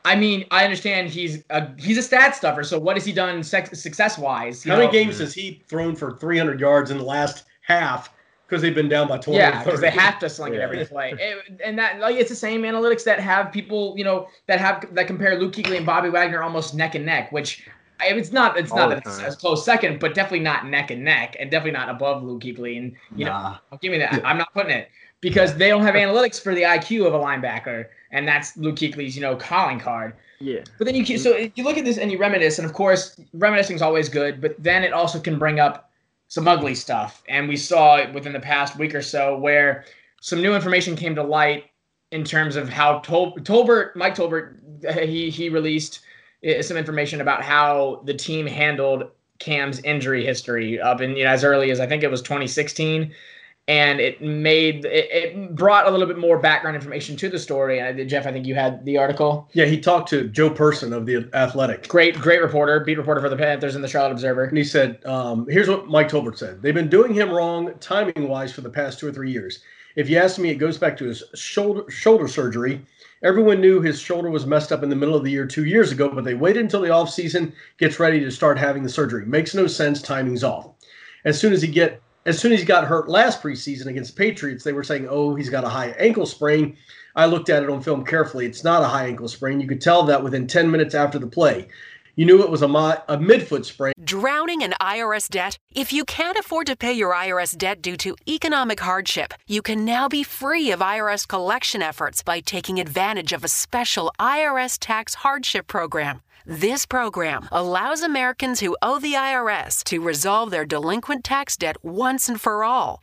[SPEAKER 3] I mean, I understand he's a he's a stat stuffer. So what has he done success wise?
[SPEAKER 6] How many games has he thrown for 300 yards in the last half because they've been down by 20?
[SPEAKER 3] Yeah, because they have to sling it every play, It- and that like it's the same analytics that have people, you know, that have that compare Luke Kuechly and Bobby Wagner almost neck and neck. Which I, it's not, it's
[SPEAKER 4] All
[SPEAKER 3] not that it's
[SPEAKER 4] time.
[SPEAKER 3] a close second, but definitely not neck and neck, and definitely not above Luke Kuechly. And you
[SPEAKER 5] Nah.
[SPEAKER 3] know, give me that. I'm not putting it because they don't have analytics for the IQ of a linebacker, and that's Luke Kuechly's, you know, calling card.
[SPEAKER 4] Yeah.
[SPEAKER 3] But then you can, so you look at this and you reminisce, and of course, reminiscing is always good, but then it also can bring up some ugly stuff. And we saw it within the past week or so where some new information came to light in terms of how Tol- Tolbert, Mike Tolbert, he he released uh, some information about how the team handled Cam's injury history up in you know as early as I think it was 2016. And it made it, it brought a little bit more background information to the story. And I Jeff, I think you had the article.
[SPEAKER 6] Yeah, he talked to Joe Person of the Athletic.
[SPEAKER 3] Great, great reporter, beat reporter for the Panthers and the Charlotte Observer.
[SPEAKER 6] And he said, um, here's what Mike Tolbert said. They've been doing him wrong timing wise for the past two or three years. If you ask me, it goes back to his shoulder shoulder surgery. Everyone knew his shoulder was messed up in the middle of the year two years ago, but they waited until the offseason gets ready to start having the surgery. Makes no sense. Timing's off. As soon as he get as soon as he got hurt last preseason against Patriots, they were saying, "Oh, he's got a high ankle sprain." I looked at it on film carefully. It's not a high ankle sprain. You could tell that within 10 minutes after the play. You knew it was a, a midfoot sprain.
[SPEAKER 7] Drowning in IRS debt? If you can't afford to pay your IRS debt due to economic hardship, you can now be free of IRS collection efforts by taking advantage of a special IRS tax hardship program. This program allows Americans who owe the IRS to resolve their delinquent tax debt once and for all.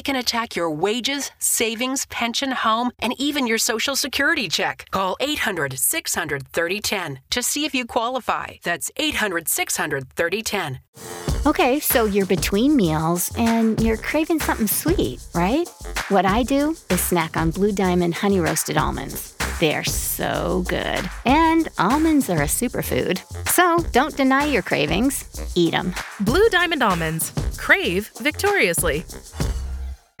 [SPEAKER 7] They can attack your wages, savings, pension, home, and even your Social Security check. Call 800 600 3010 to see if you qualify. That's 800 600 3010.
[SPEAKER 8] Okay, so you're between meals and you're craving something sweet, right? What I do is snack on Blue Diamond honey roasted almonds. They're so good. And almonds are a superfood. So don't deny your cravings, eat them.
[SPEAKER 9] Blue Diamond Almonds. Crave victoriously.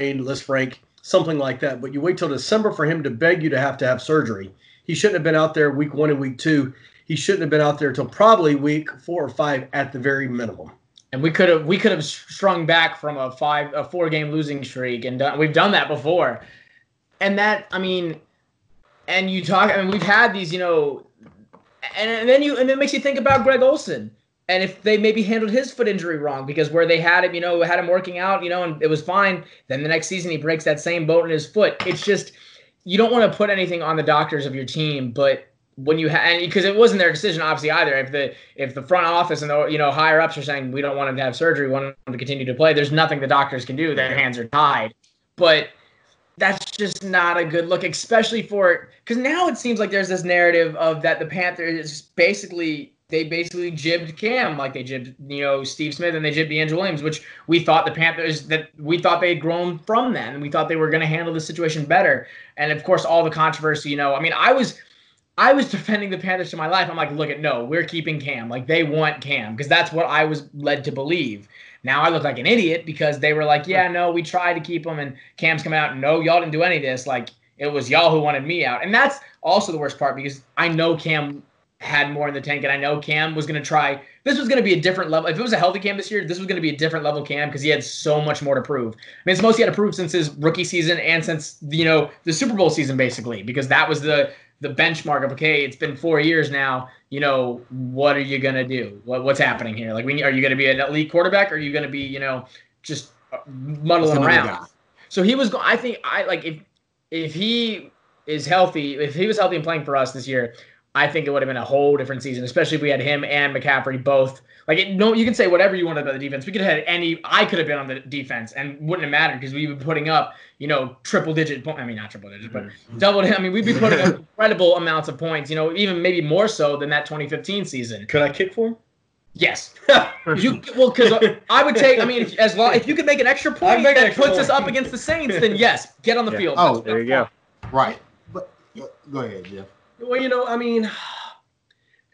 [SPEAKER 6] Let's rank something like that. But you wait till December for him to beg you to have to have surgery. He shouldn't have been out there week one and week two. He shouldn't have been out there till probably week four or five at the very minimum.
[SPEAKER 3] And we could have we could have strung back from a five a four game losing streak, and done, we've done that before. And that I mean, and you talk. I mean, we've had these, you know, and, and then you and it makes you think about Greg Olsen and if they maybe handled his foot injury wrong because where they had him, you know, had him working out, you know, and it was fine. Then the next season he breaks that same bone in his foot. It's just you don't want to put anything on the doctors of your team, but when you have and because it wasn't their decision obviously either if the if the front office and the you know higher ups are saying we don't want him to have surgery we want him to continue to play there's nothing the doctors can do their hands are tied but that's just not a good look especially for because now it seems like there's this narrative of that the panthers basically they basically jibbed Cam like they jibbed, you know, Steve Smith and they jibbed DeAngelo Williams, which we thought the Panthers that we thought they had grown from then. And we thought they were going to handle the situation better. And of course, all the controversy, you know, I mean, I was I was defending the Panthers to my life. I'm like, look at no, we're keeping Cam. Like they want Cam because that's what I was led to believe. Now I look like an idiot because they were like, yeah, no, we tried to keep him, and Cam's coming out. No, y'all didn't do any of this. Like it was y'all who wanted me out, and that's also the worst part because I know Cam had more in the tank, and I know Cam was going to try. This was going to be a different level. If it was a healthy Cam this year, this was going to be a different level Cam because he had so much more to prove. I mean, it's most he had to prove since his rookie season and since you know the Super Bowl season, basically, because that was the the benchmark of okay, it's been four years now. You know, what are you gonna do? What what's happening here? Like, we, are you gonna be an elite quarterback? Or are you gonna be, you know, just uh, muddling
[SPEAKER 5] Some
[SPEAKER 3] around? So he was. go- I think I like if if he is healthy, if he was healthy and playing for us this year, I think it would have been a whole different season, especially if we had him and McCaffrey both. Like, it, no, you can say whatever you want about the defense. We could have had any. I could have been on the defense and wouldn't have mattered because we've been putting up, you know, triple digit. po- I mean, not triple digit, but mm-hmm. double. I mean, we'd be putting up incredible amounts of points. You know, even maybe more so than that 2015 season.
[SPEAKER 6] Could I kick for him?
[SPEAKER 3] Yes. you well, because I would take. I mean, if, as long if you could make an extra point
[SPEAKER 6] make an
[SPEAKER 3] that
[SPEAKER 6] extra
[SPEAKER 3] puts us up against the Saints, then yes, get on the
[SPEAKER 4] Yeah.
[SPEAKER 3] field.
[SPEAKER 5] Oh,
[SPEAKER 3] Let's-
[SPEAKER 4] There you go.
[SPEAKER 5] Right. But go go ahead, Jeff.
[SPEAKER 6] Well, you know, I mean,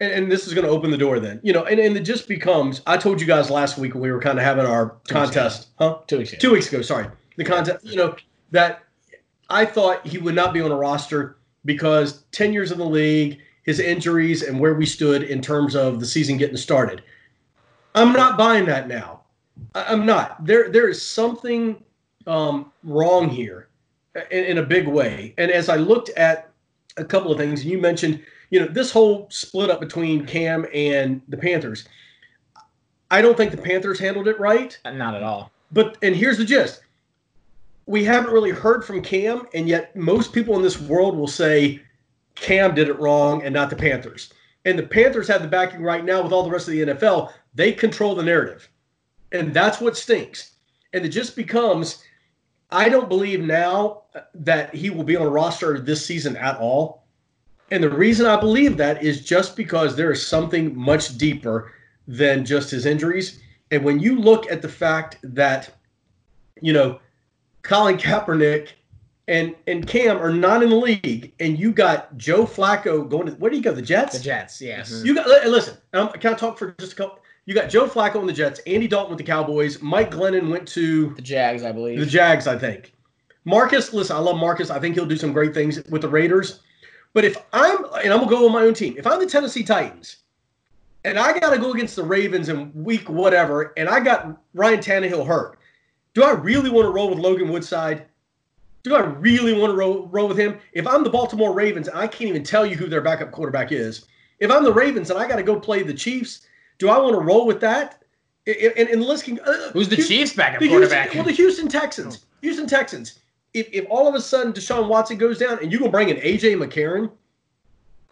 [SPEAKER 6] and, and this is going to open the door then, you know, and, and it just becomes. I told you guys last week when we were kind of having our
[SPEAKER 3] Two
[SPEAKER 6] contest, huh?
[SPEAKER 3] Two weeks ago.
[SPEAKER 6] Two weeks ago, sorry, the contest. You know that I thought he would not be on a roster because ten years in the league, his injuries, and where we stood in terms of the season getting started. I'm not buying that now. I'm not. There, there is something um, wrong here in, in a big way. And as I looked at a couple of things, you mentioned, you know, this whole split up between Cam and the Panthers. I don't think the Panthers handled it right.
[SPEAKER 3] Uh, not at all.
[SPEAKER 6] But and here's the gist: we haven't really heard from Cam, and yet most people in this world will say Cam did it wrong and not the Panthers. And the Panthers have the backing right now with all the rest of the NFL. They control the narrative, and that's what stinks. And it just becomes, I don't believe now that he will be on a roster this season at all. And the reason I believe that is just because there is something much deeper than just his injuries. And when you look at the fact that, you know, Colin Kaepernick and and Cam are not in the league, and you got Joe Flacco going to where do you go? The Jets.
[SPEAKER 3] The Jets, yes.
[SPEAKER 6] You got listen. Um, can I talk for just a couple? You got Joe Flacco on the Jets, Andy Dalton with the Cowboys, Mike Glennon went to
[SPEAKER 3] The Jags, I believe.
[SPEAKER 6] the Jags, I think. Marcus, listen, I love Marcus. I think he'll do some great things with the Raiders. But if I'm, and I'm gonna go with my own team. If I'm the Tennessee Titans, and I got to go against the Ravens in week whatever, and I got Ryan Tannehill hurt, do I really want to roll with Logan Woodside? Do I really want to roll, roll with him? If I'm the Baltimore Ravens, I can't even tell you who their backup quarterback is. If I'm the Ravens and I got to go play the Chiefs, do I want to roll with that? And, and listening, uh,
[SPEAKER 3] Who's the Chiefs backup quarterback?
[SPEAKER 6] Houston, well, the Houston Texans. Houston Texans. If, if all of a sudden Deshaun Watson goes down and you're going to bring in A.J. McCarron,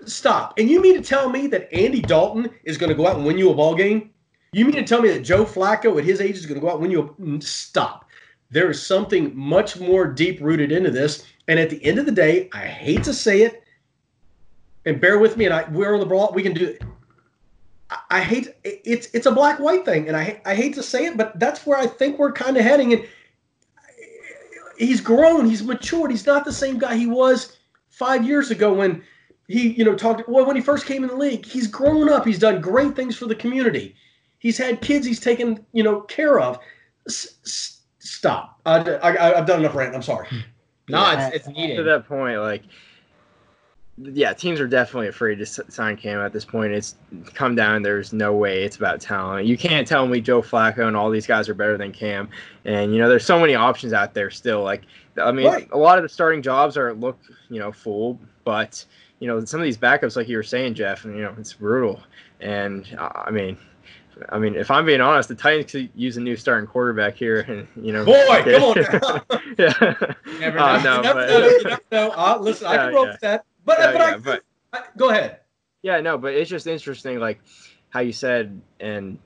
[SPEAKER 6] stop. And you mean to tell me that Andy Dalton is going to go out and win you a ball game? You mean to tell me that Joe Flacco at his age is going to go out and win you a stop? There is something much more deep rooted into this. And at the end of the day, I hate to say it, and bear with me, and I we're on the ball. We can do it. I- I hate it's it's a black white thing, and I I hate to say it, but that's where I think we're kind of heading. And he's grown, he's matured. He's not the same guy he was five years ago when he you know talked. Well, when he first came in the league, he's grown up. He's done great things for the community. He's had kids. He's taken you know care of. S- s- stop. I, I, I've done enough rant. I'm sorry.
[SPEAKER 3] no, it's, it's
[SPEAKER 4] to that point, like, yeah, teams are definitely afraid to sign Cam at this point. It's come down. There's no way it's about talent. You can't tell me Joe Flacco and all these guys are better than Cam. And you know, there's so many options out there still. Like, I mean,
[SPEAKER 6] Right.
[SPEAKER 4] a lot of the starting jobs are look, you know, full, but you know, some of these backups, like you were saying, Jeff, and you know, it's brutal. And uh, I mean. I mean, if I'm being honest, the Titans could use a new starting quarterback here, and you know,
[SPEAKER 6] Boy, come on now.
[SPEAKER 4] yeah.
[SPEAKER 3] never
[SPEAKER 4] Uh, no,
[SPEAKER 6] you never
[SPEAKER 4] but-
[SPEAKER 6] know. You never know. Uh, listen, I
[SPEAKER 4] Yeah,
[SPEAKER 6] can roll
[SPEAKER 4] yeah.
[SPEAKER 6] with that. But,
[SPEAKER 4] Yeah,
[SPEAKER 6] but,
[SPEAKER 4] yeah,
[SPEAKER 6] I,
[SPEAKER 4] but
[SPEAKER 6] I- go ahead.
[SPEAKER 4] Yeah, no, but it's just interesting, like how you said, and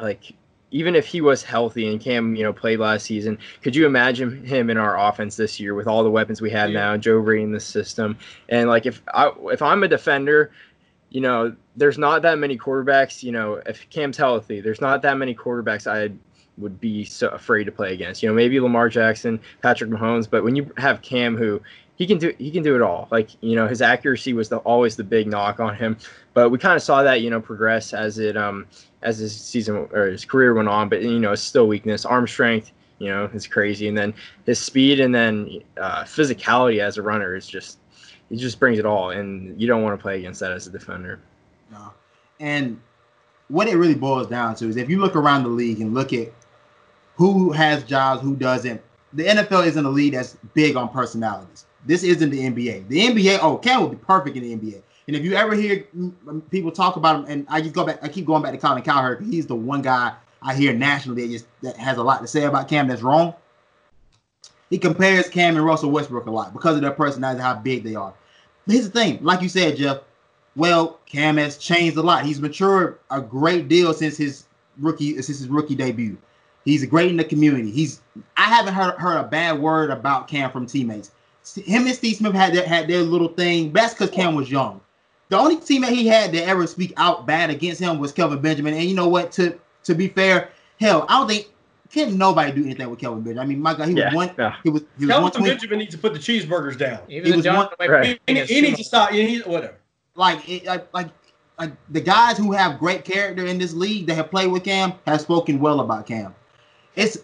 [SPEAKER 4] like even if he was healthy and Cam, you know, played last season, could you imagine him in our offense this year with all the weapons we have
[SPEAKER 6] Yeah.
[SPEAKER 4] now, Joe Brady in the system, and like if I if I'm a defender, you know, there's not that many quarterbacks. You know, if Cam's healthy, there's not that many quarterbacks I would be so afraid to play against. You know, maybe Lamar Jackson, Patrick Mahomes, but when you have Cam, who he can do, he can do it all. Like you know, his accuracy was the, always the big knock on him, but we kind of saw that you know progress as it um as his season or his career went on. But you know, it's still weakness, arm strength. You know, is crazy, and then his speed, and then uh, physicality as a runner is just he just brings it all, and you don't want to play against that as a defender.
[SPEAKER 5] No. And what it really boils down to is if you look around the league and look at who has jobs, who doesn't, the NFL isn't a league that's big on personalities. This isn't the NBA. The NBA, oh, Cam would be perfect in the NBA. And if you ever hear people talk about him, and I just go back, I keep going back to Colin Cowherd. He's the one guy I hear nationally that just that has a lot to say about Cam that's wrong. He compares Cam and Russell Westbrook a lot because of their personality, how big they are. But here's the thing, like you said, Jeff. Well, Cam has changed a lot. He's matured a great deal since his rookie since his rookie debut. He's great in the community. He's I haven't heard heard a bad word about Cam from teammates. Him and Steve Smith had their, had their little thing. That's because Cam was young. The only teammate he had to ever speak out bad against him was Kelvin Benjamin. And you know what? To to be fair, hell, I don't think can nobody do anything with Kelvin Benjamin. I mean, my God, he was one.
[SPEAKER 4] yeah.
[SPEAKER 5] He was he was
[SPEAKER 6] Kelvin
[SPEAKER 5] one twenty.
[SPEAKER 6] Benjamin needs to put the cheeseburgers down.
[SPEAKER 3] Even
[SPEAKER 5] He was
[SPEAKER 3] John
[SPEAKER 5] one-
[SPEAKER 3] Wayne
[SPEAKER 4] right.
[SPEAKER 6] He, he needs to stop. He needs, whatever.
[SPEAKER 5] like it, like like like the guys who have great character in this league that have played with Cam have spoken well about Cam. It's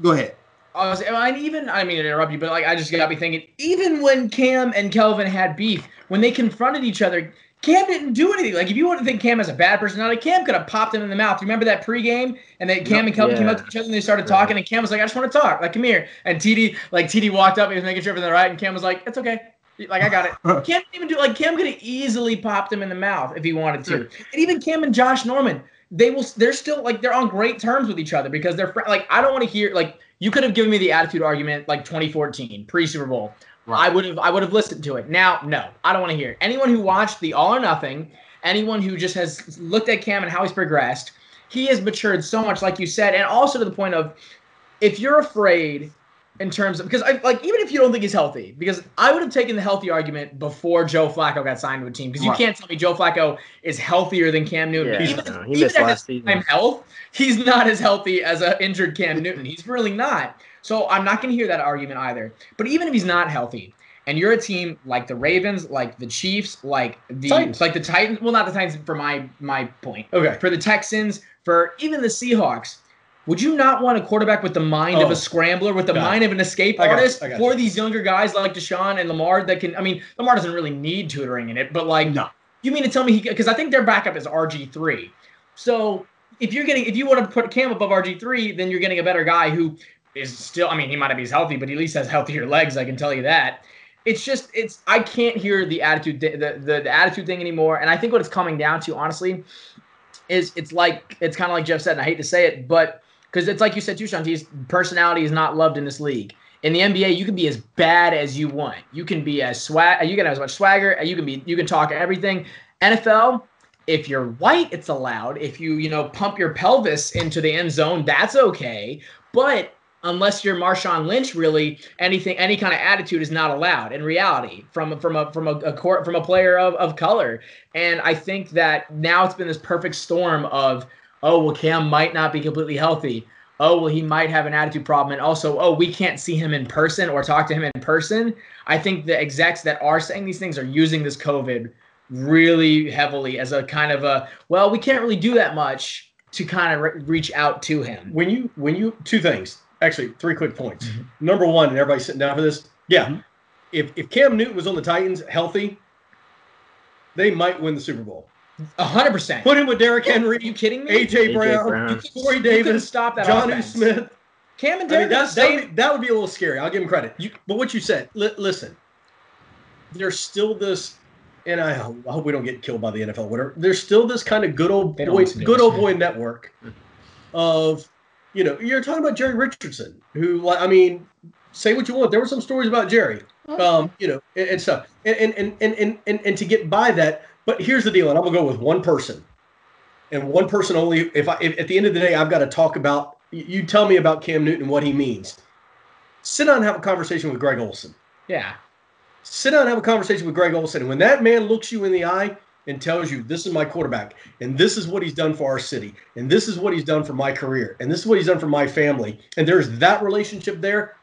[SPEAKER 5] go ahead.
[SPEAKER 3] I was, mean, even I mean to interrupt you, but like I just got me thinking. Even when Cam and Kelvin had beef, when they confronted each other, Cam didn't do anything. Like if you want to think Cam has a bad personality, Cam could have popped him in the mouth. You remember that pregame, and then Cam and Kelvin came
[SPEAKER 4] Yeah.
[SPEAKER 3] up to each other and they started talking, and Cam was like, "I just want to talk. Like come here." And TD, like TD walked up, and he was making sure everything right, and Cam was like, "It's okay." Like I got it. Cam didn't even do like Cam could have easily popped him in the mouth if he wanted to. And even Cam and Josh Norman, they will. They're still like they're on great terms with each other because they're like I don't want to hear like you could have given me the attitude argument like 2014 pre Super Bowl. I would have I would have listened to it. Now, no, I don't want to hear it. Anyone who watched the All or Nothing, anyone who just has looked at Cam and how he's progressed, he has matured so much, like you said, and also to the point of if you're afraid in terms of because I like even if you don't think he's healthy, because I would have taken the healthy argument before Joe Flacco got signed to a team. Because you
[SPEAKER 5] Right.
[SPEAKER 3] can't tell me Joe Flacco is healthier than Cam Newton.
[SPEAKER 4] Yeah,
[SPEAKER 3] even
[SPEAKER 4] no, he
[SPEAKER 3] even
[SPEAKER 4] missed
[SPEAKER 3] at
[SPEAKER 4] last
[SPEAKER 3] his
[SPEAKER 4] season.
[SPEAKER 3] health, he's not as healthy as an injured Cam Newton. He's really not. So I'm not going to hear that argument either. But even if he's not healthy, and you're a team like the Ravens, like the Chiefs, like the
[SPEAKER 6] Titans.
[SPEAKER 3] like the Titans, well, not the Titans for my my point.
[SPEAKER 6] Okay.
[SPEAKER 3] For the Texans, for even the Seahawks, would you not want a quarterback with the mind of
[SPEAKER 6] Oh.
[SPEAKER 3] a scrambler, with the
[SPEAKER 6] Got it.
[SPEAKER 3] mind of an escape
[SPEAKER 6] I got you,
[SPEAKER 3] artist for these younger guys like Deshaun and Lamar that can? I mean, Lamar doesn't really need tutoring in it, but like,
[SPEAKER 5] No.
[SPEAKER 3] you mean to tell me he? Because I think their backup is RG three. So if you're getting, if you want to put Cam above RG three, then you're getting a better guy who is still. I mean, he might not be as healthy, but he at least has healthier legs. I can tell you that. It's just, it's. I can't hear the attitude, the the, the attitude thing anymore. And I think what it's coming down to, honestly, is it's like it's kind of like Jeff said, and I hate to say it, but because it's like you said too, Shanti's personality is not loved in this league. In the NBA, you can be as bad as you want. You can be as swag. You can have as much swagger. You can be. You can talk everything. NFL, if you're white, it's allowed. If you you know pump your pelvis into the end zone, that's okay. But unless you're Marshawn Lynch, really anything, any kind of attitude is not allowed in reality from from a from a, a court from a player of, of color. And I think that now it's been this perfect storm of oh well, Cam might not be completely healthy. Oh well, he might have an attitude problem, and also oh we can't see him in person or talk to him in person. I think the execs that are saying these things are using this COVID really heavily as a kind of a well we can't really do that much to kind of re- reach out to him.
[SPEAKER 6] when you when you two things. Actually three quick points. Mm-hmm. Number one and everybody's sitting down for this. Yeah. Mm-hmm. If, if cam newton was on the titans healthy they might win the super bowl
[SPEAKER 3] hundred percent.
[SPEAKER 6] put him with Derrick
[SPEAKER 3] Are
[SPEAKER 6] henry
[SPEAKER 3] you kidding me?
[SPEAKER 6] aj
[SPEAKER 4] AJ
[SPEAKER 6] brown,
[SPEAKER 4] Brown.
[SPEAKER 3] You
[SPEAKER 6] corey davis
[SPEAKER 3] stop that
[SPEAKER 6] Jonnu
[SPEAKER 3] offense.
[SPEAKER 6] smith
[SPEAKER 3] Cam and
[SPEAKER 6] I mean,
[SPEAKER 3] Derek
[SPEAKER 6] that,
[SPEAKER 3] that,
[SPEAKER 6] that, would be, that would be a little scary. I'll give him credit. You, but what you said, li- listen, there's still this, and I hope, I hope we don't get killed by the NFL. Whatever. There's still this kind of good old boy, good old boy network of, you know, you're talking about Jerry Richardson, who, I mean, say what you want. There were some stories about Jerry, um, you know, and, and stuff, and and, and and and and and to get by that. But here's the deal, and I'm gonna go with one person, and one person only. If I, if, at the end of the day, I've got to talk about. You tell me about Cam Newton, what he means. Sit down and have a conversation with Greg Olsen.
[SPEAKER 3] yeah.
[SPEAKER 6] Sit down and have a conversation with Greg Olsen. And when that man looks you in the eye and tells you, this is my quarterback, and this is what he's done for our city, and this is what he's done for my career, and this is what he's done for my family, and there's that relationship there,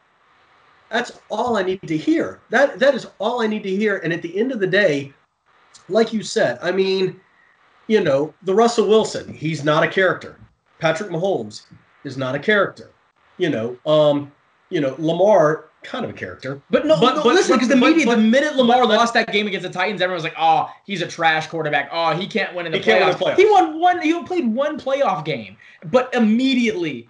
[SPEAKER 6] that's all I need to hear. That that is all I need to hear. And at the end of the day, like you said, I mean, you know, the Russell Wilson, he's not a character. Patrick Mahomes is not a character. You know, um, you know, Lamar, kind of a character.
[SPEAKER 3] But no,
[SPEAKER 6] But-
[SPEAKER 3] no,
[SPEAKER 6] but-
[SPEAKER 3] listen, because the media,
[SPEAKER 6] but-
[SPEAKER 3] the minute Lamar lost that game against the Titans, everyone was like, "Oh, he's a trash quarterback. Oh, he can't win in the,
[SPEAKER 6] He can't win
[SPEAKER 3] playoffs.
[SPEAKER 6] the playoffs.
[SPEAKER 3] He won one. He played one playoff game, but immediately,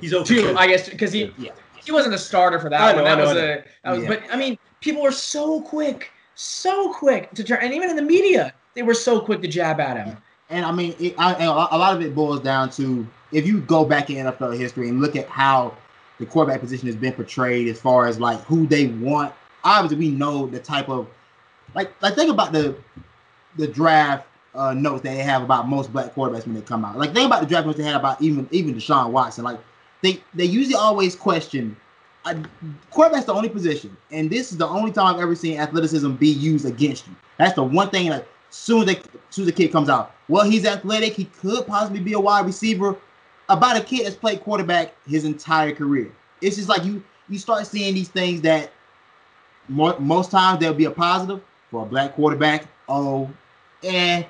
[SPEAKER 6] He's over.
[SPEAKER 3] two, I guess, because he.
[SPEAKER 5] Yeah.
[SPEAKER 3] he wasn't a starter for that
[SPEAKER 6] know,
[SPEAKER 3] one. That
[SPEAKER 6] know,
[SPEAKER 3] was a that was
[SPEAKER 5] Yeah.
[SPEAKER 3] but I mean, people are so quick, so quick to turn and even in the media, they were so quick to jab at him.
[SPEAKER 5] And I mean, it, I, and a lot of it boils down to if you go back in NFL history and look at how the quarterback position has been portrayed as far as like who they want. Obviously, we know the type of like like think about the the draft uh, notes that they have about most black quarterbacks when they come out. Like think about the draft notes they had about even even Deshaun Watson. Like they they usually always question. Uh, quarterback's the only position, and this is the only time I've ever seen athleticism be used against you. That's the one thing. Like soon as, they, soon as the kid comes out, well, he's athletic. He could possibly be a wide receiver. About a kid that's played quarterback his entire career. It's just like you you start seeing these things that mo- most times there'll be a positive for a black quarterback. Oh, and,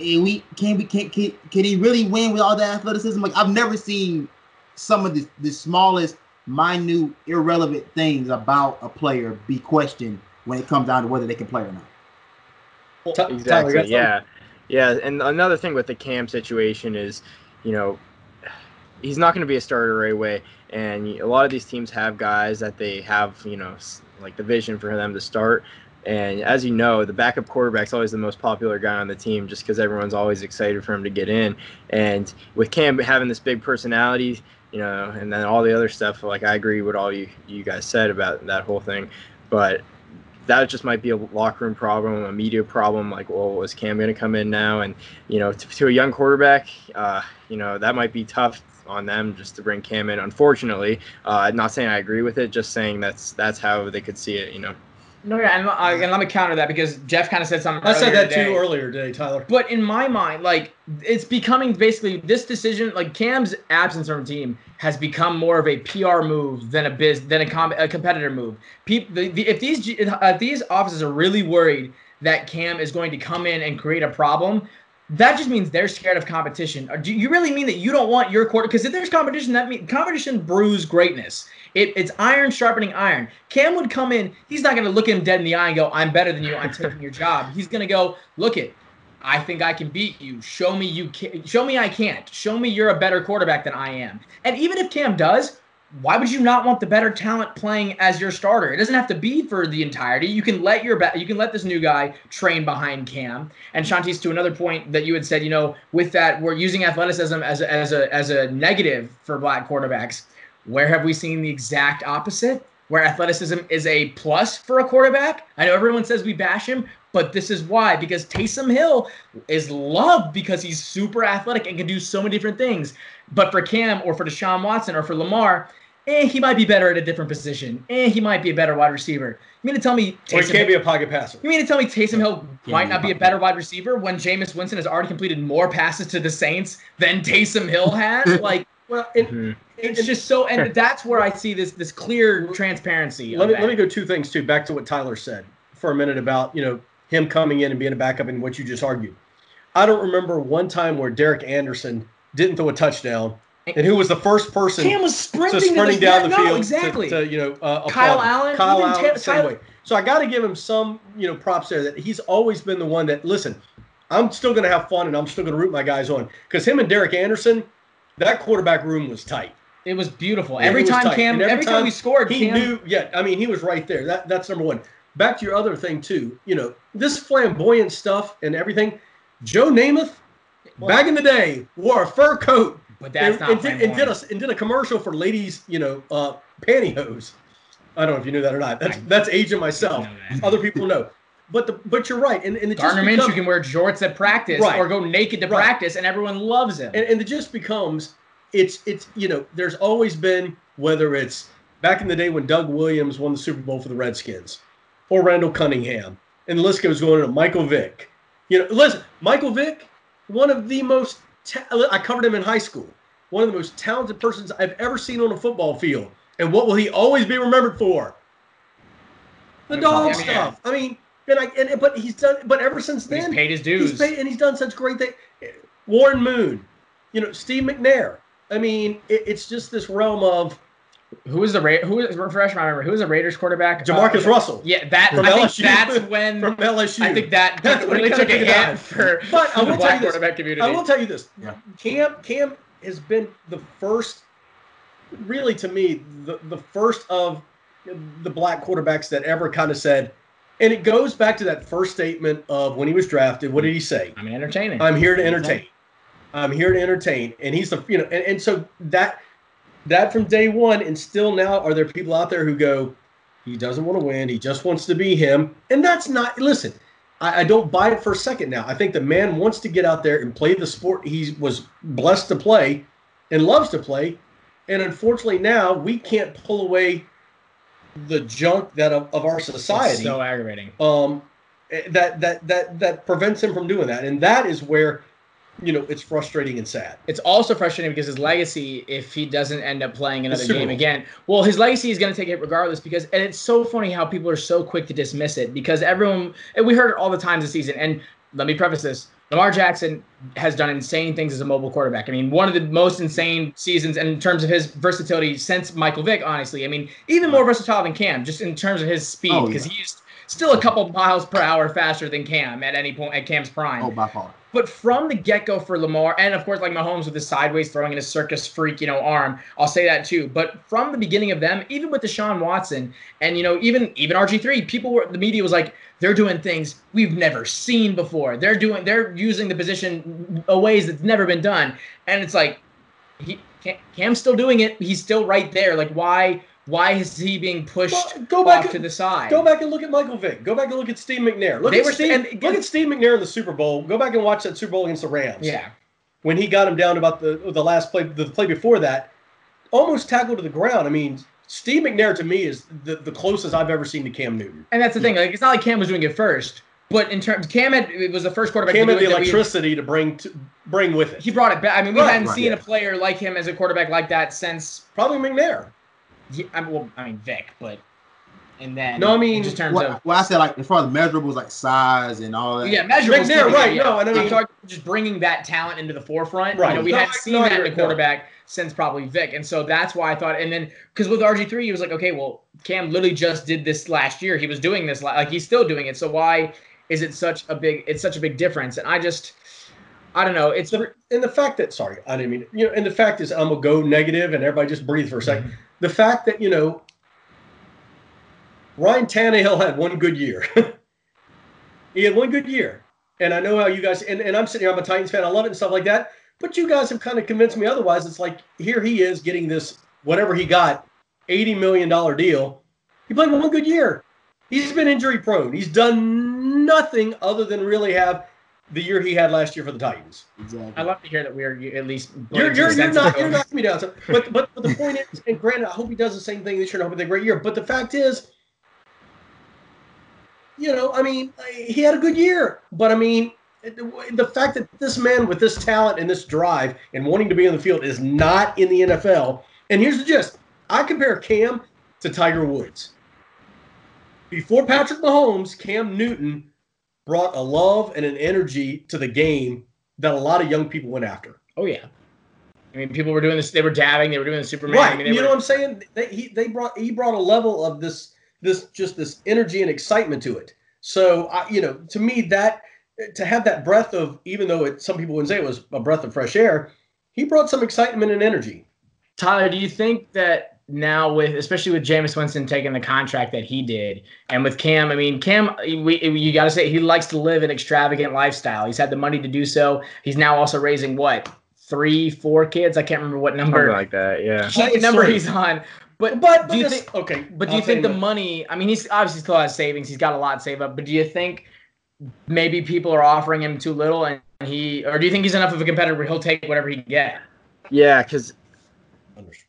[SPEAKER 5] and we can we can, can can he really win with all that athleticism? Like I've never seen some of the the smallest, minute, irrelevant things about a player be questioned when it comes down to whether they can play or not.
[SPEAKER 6] Well, Tyler,
[SPEAKER 4] Exactly. Yeah. Yeah. And another thing with the Cam situation is, you know, he's not going to be a starter right away. And a lot of these teams have guys that they have, you know, like the vision for them to start. And as you know, the backup quarterback's always the most popular guy on the team just because everyone's always excited for him to get in. And with Cam having this big personality, you know, and then all the other stuff, like I agree with all you, you guys said about that whole thing. But that just might be a locker room problem, a media problem. Like, well, is Cam going to come in now? And you know, to, to a young quarterback, uh, you know, that might be tough on them just to bring Cam in. Unfortunately, uh, not saying I agree with it, just saying that's that's how they could see it. You know.
[SPEAKER 3] No, yeah, and, uh, and let me counter that because Jeff kind of said something.
[SPEAKER 6] I said that
[SPEAKER 3] today.
[SPEAKER 6] too earlier today, Tyler.
[SPEAKER 3] But in my mind, like it's becoming basically this decision, like Cam's absence from the team has become more of a PR move than a biz than a, com- a competitor move. People, the, the, if these if these offices are really worried that Cam is going to come in and create a problem, that just means they're scared of competition. Or Do you really mean that you don't want your quarter? Because if there's competition, that means competition brews greatness. It, it's iron sharpening iron. Cam would come in. He's not going to look him dead in the eye and go, "I'm better than you. I'm taking your job." He's going to go, "Look it, I think I can beat you. Show me you can. Show me I can't. Show me you're a better quarterback than I am." And even if Cam does, why would you not want the better talent playing as your starter? It doesn't have to be for the entirety. You can let your you can let this new guy train behind Cam. And Shanti's to another point that you had said, you know, with that we're using athleticism as a, as a as a negative for black quarterbacks. Where have we seen the exact opposite? Where athleticism is a plus for a quarterback? I know everyone says we bash him, but this is why because Taysom Hill is loved because he's super athletic and can do so many different things. But for Cam or for Deshaun Watson or for Lamar, eh, he might be better at a different position. Eh, he might be a better wide receiver. You mean to tell me
[SPEAKER 6] Or he can't be a pocket passer.
[SPEAKER 3] you mean to tell me Taysom Hill
[SPEAKER 5] Yeah,
[SPEAKER 3] might not be a better wide receiver when Jameis Winston has already completed more passes to the Saints than Taysom Hill has? like,
[SPEAKER 6] Well, and,
[SPEAKER 4] Mhm.
[SPEAKER 3] it's just so, and that's where I see this this clear transparency.
[SPEAKER 6] let me
[SPEAKER 3] that.
[SPEAKER 6] let me go two things too. Back to what Tyler said for a minute about you know him coming in and being a backup and what you just argued. I don't remember one time where Derek Anderson didn't throw a touchdown, and who was the first person
[SPEAKER 3] Cam was sprinting,
[SPEAKER 6] sprinting
[SPEAKER 3] to
[SPEAKER 6] down
[SPEAKER 3] the,
[SPEAKER 6] the
[SPEAKER 3] no,
[SPEAKER 6] field
[SPEAKER 3] exactly.
[SPEAKER 6] to, to, you know uh,
[SPEAKER 3] Kyle. Allen,
[SPEAKER 6] Kyle Allen,
[SPEAKER 3] Ta-
[SPEAKER 6] same
[SPEAKER 3] Tyler-
[SPEAKER 6] way. So I got to give him some you know props there that he's always been the one that listen. I'm still going to have fun and I'm still going to root my guys on because him and Derek Anderson, that quarterback room was tight.
[SPEAKER 3] it was beautiful.
[SPEAKER 6] Yeah,
[SPEAKER 3] every
[SPEAKER 6] was
[SPEAKER 3] time
[SPEAKER 6] tight.
[SPEAKER 3] Cam,
[SPEAKER 6] And
[SPEAKER 3] every, time, we scored,
[SPEAKER 6] he
[SPEAKER 3] Cam,
[SPEAKER 6] knew. Yeah, I mean, he was right there. That that's number one. Back to your other thing too. You know, this flamboyant stuff and everything. Joe Namath, back in the day, wore a fur coat
[SPEAKER 3] but that's
[SPEAKER 6] and,
[SPEAKER 3] not
[SPEAKER 6] and, did, and did a and did a commercial for ladies. You know, uh, pantyhose. I don't know if you knew that or not. That's that's aging myself. Other people know. But the but you're right. And, and it just
[SPEAKER 3] Gardner
[SPEAKER 6] becomes-
[SPEAKER 3] Minshew can wear jorts at practice
[SPEAKER 6] Right.
[SPEAKER 3] or go naked to
[SPEAKER 6] Right.
[SPEAKER 3] practice, and everyone loves him.
[SPEAKER 6] and, and it just becomes it's it's you know there's always been whether it's back in the day when Doug Williams won the Super Bowl for the Redskins or Randall Cunningham and the list goes going to Michael Vick. You know, listen, Michael Vick, one of the most ta- I covered him in high school. One of the most talented persons I've ever seen on a football field. And what will he always be remembered for? The dog
[SPEAKER 3] Yeah, yeah.
[SPEAKER 6] stuff. I mean, and I and but he's done but ever since
[SPEAKER 3] But he's
[SPEAKER 6] then
[SPEAKER 3] paid his dues.
[SPEAKER 6] He's paid, and he's done such great things. Warren Moon, you know, Steve McNair. I mean, it, it's just this realm of
[SPEAKER 3] Who was the Ra- who is refresh my memory? Who was the Raiders quarterback?
[SPEAKER 6] Jamarcus
[SPEAKER 3] Uh,
[SPEAKER 6] Russell.
[SPEAKER 3] Yeah, that
[SPEAKER 6] From
[SPEAKER 3] I think
[SPEAKER 6] LSU.
[SPEAKER 3] that's when
[SPEAKER 6] from LSU.
[SPEAKER 3] I think that
[SPEAKER 6] That's when
[SPEAKER 3] really
[SPEAKER 6] it
[SPEAKER 3] took a
[SPEAKER 6] took a
[SPEAKER 3] hit
[SPEAKER 6] dive.
[SPEAKER 3] for
[SPEAKER 6] But I will
[SPEAKER 3] the
[SPEAKER 6] tell
[SPEAKER 3] black
[SPEAKER 6] you this.
[SPEAKER 3] quarterback community.
[SPEAKER 6] I will tell you this.
[SPEAKER 5] Yeah.
[SPEAKER 6] Cam Cam has been the first really to me the, the first of the black quarterbacks that ever kind of said, and it goes back to that first statement of when he was drafted. What did he say?
[SPEAKER 3] I'm entertaining.
[SPEAKER 6] I'm here to entertain. I'm here to entertain. And he's the you know, and, and so that that from day one, and still now, are there people out there who go, he doesn't want to win, he just wants to be him, and that's not. Listen, I, I don't buy it for a second now. I think the man wants to get out there and play the sport he was blessed to play, and loves to play, and unfortunately now we can't pull away the junk that of, of our society
[SPEAKER 3] It's so aggravating.
[SPEAKER 6] um, eh, that that that that prevents him from doing that, and that is where, you know, it's frustrating and sad.
[SPEAKER 3] It's also frustrating because his legacy, if he doesn't end up playing another game again, well, his legacy is going to take it regardless. Because and it's so funny how people are so quick to dismiss it because everyone and we heard it all the time this season. And let me preface this: Lamar Jackson has done insane things as a mobile quarterback. I mean, one of the most insane seasons in terms of his versatility since Michael Vick. Honestly, I mean, even more versatile than Cam, just in terms of his speed
[SPEAKER 5] Oh,
[SPEAKER 3] because
[SPEAKER 5] yeah.
[SPEAKER 3] he's still a couple miles per hour faster than Cam at any point at Cam's prime.
[SPEAKER 5] Oh, by far.
[SPEAKER 3] But from the get go for Lamar, and of course, like Mahomes with his sideways throwing in his circus freak, you know, arm, I'll say that too. But from the beginning of them, even with Deshaun Watson, and you know, even even RG three, people were the media was like, they're doing things we've never seen before. They're doing, they're using the position a ways that's never been done, and it's like, he Cam- Cam's still doing it. He's still right there. Like, why? Why is he being pushed
[SPEAKER 6] Well, go back
[SPEAKER 3] off
[SPEAKER 6] and-
[SPEAKER 3] to the side?
[SPEAKER 6] Go back and look at Michael Vick. Go back and look at Steve McNair. Look
[SPEAKER 3] They
[SPEAKER 6] at
[SPEAKER 3] were-
[SPEAKER 6] Steve.
[SPEAKER 3] and-
[SPEAKER 6] look at Steve McNair in the Super Bowl. Go back and watch that Super Bowl against the Rams.
[SPEAKER 3] Yeah.
[SPEAKER 6] when he got him down about the the last play, the play before that, almost tackled to the ground. I mean, Steve McNair to me is the, the closest I've ever seen to Cam Newton.
[SPEAKER 3] And that's the thing. Like, it's not like Cam was doing it first, but in terms, Cam had, it was the first quarterback.
[SPEAKER 6] Cam
[SPEAKER 3] to
[SPEAKER 6] had the
[SPEAKER 3] it that we-
[SPEAKER 6] electricity to bring to bring with it.
[SPEAKER 3] he brought it back. I mean, we
[SPEAKER 6] Right,
[SPEAKER 3] hadn't
[SPEAKER 5] right,
[SPEAKER 3] seen
[SPEAKER 5] yeah.
[SPEAKER 3] a player like him as a quarterback like that since.
[SPEAKER 6] Probably McNair.
[SPEAKER 3] Yeah, I mean, well, I mean Vick, but and then
[SPEAKER 6] No, I mean,
[SPEAKER 3] in just terms
[SPEAKER 5] Well,
[SPEAKER 3] of
[SPEAKER 5] well, I said like as far as measurables, like size and all that.
[SPEAKER 3] yeah, measurables.
[SPEAKER 6] McNair,
[SPEAKER 3] keeping
[SPEAKER 6] right,
[SPEAKER 3] yeah.
[SPEAKER 6] no, and I
[SPEAKER 3] I'm
[SPEAKER 6] mean-
[SPEAKER 3] talking just bringing that talent into the forefront.
[SPEAKER 6] Right.
[SPEAKER 3] You know, we
[SPEAKER 6] No,
[SPEAKER 3] hadn't seen
[SPEAKER 6] no,
[SPEAKER 3] that in
[SPEAKER 6] agree,
[SPEAKER 3] a
[SPEAKER 6] no.
[SPEAKER 3] quarterback since probably Vick, and so that's why I thought. And then because with RG three, he was like, okay, well, Cam literally just did this last year. He was doing this like he's still doing it. So why is it such a big? It's such a big difference, and I just. I don't know. It's
[SPEAKER 6] The, and the fact that sorry, I didn't mean you know, and the fact is I'm gonna go negative and everybody just breathe for a 2nd The fact that you know Ryan Tannehill had one good year. he had one good year, and I know how you guys and, and I'm sitting here. I'm a Titans fan. I love it and stuff like that. But you guys have kind of convinced me otherwise. It's like here he is getting this whatever he got, eighty million dollar deal. He played one good year. He's been injury prone. He's done nothing other than really have the year he had last year for the Titans.
[SPEAKER 5] exactly.
[SPEAKER 3] I love to hear that we're at least.
[SPEAKER 6] You're, you're, you're not
[SPEAKER 3] into
[SPEAKER 6] you're
[SPEAKER 3] it.
[SPEAKER 6] knocking me down. So, but, but but the point is, and granted, I hope he does the same thing this year. and I hope he has a great year. But the fact is, you know, I mean, he had a good year. But I mean, the fact that this man with this talent and this drive and wanting to be on the field is not in the NFL. And here's the gist: I compare Cam to Tiger Woods. Before Patrick Mahomes, Cam Newton brought a love and an energy to the game that a lot of young people went after.
[SPEAKER 3] Oh yeah. I mean, people were doing this. They were dabbing. They were doing the Superman.
[SPEAKER 6] Right.
[SPEAKER 3] I mean,
[SPEAKER 6] you
[SPEAKER 3] they
[SPEAKER 6] know what I'm saying? They, he they brought he brought a level of this this just this energy and excitement to it. So I, you know, to me that to have that breath of even though it some people wouldn't say it was a breath of fresh air, he brought some excitement and energy.
[SPEAKER 3] Tyler, do you think that now with especially with Jameis Winston taking the contract that he did, and with Cam, I mean Cam, we, you got to say he likes to live an extravagant lifestyle. He's had the money to do so. He's now also raising what three, four kids. I can't remember what number
[SPEAKER 4] Something like that. Yeah.
[SPEAKER 6] I
[SPEAKER 3] what number
[SPEAKER 6] three.
[SPEAKER 3] he's on. But
[SPEAKER 6] But,
[SPEAKER 3] do you
[SPEAKER 6] this-
[SPEAKER 3] think?
[SPEAKER 6] okay?
[SPEAKER 3] But do you
[SPEAKER 6] I'll
[SPEAKER 3] think the
[SPEAKER 6] tell you
[SPEAKER 3] money? I mean, he's obviously still has savings. He's got a lot saved up. But do you think maybe people are offering him too little, and he, or do you think he's enough of a competitor where he'll take whatever he can get?
[SPEAKER 4] Yeah, because
[SPEAKER 6] what?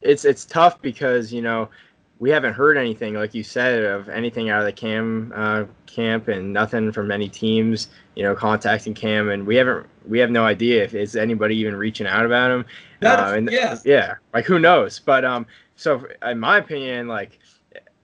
[SPEAKER 4] It's it's tough because you know we haven't heard anything like you said of anything out of the Cam uh, camp and nothing from any teams you know contacting Cam and we haven't we have no idea if is anybody even reaching out about him. Uh, and
[SPEAKER 6] yeah.
[SPEAKER 4] yeah, like who knows? But um, so in my opinion, like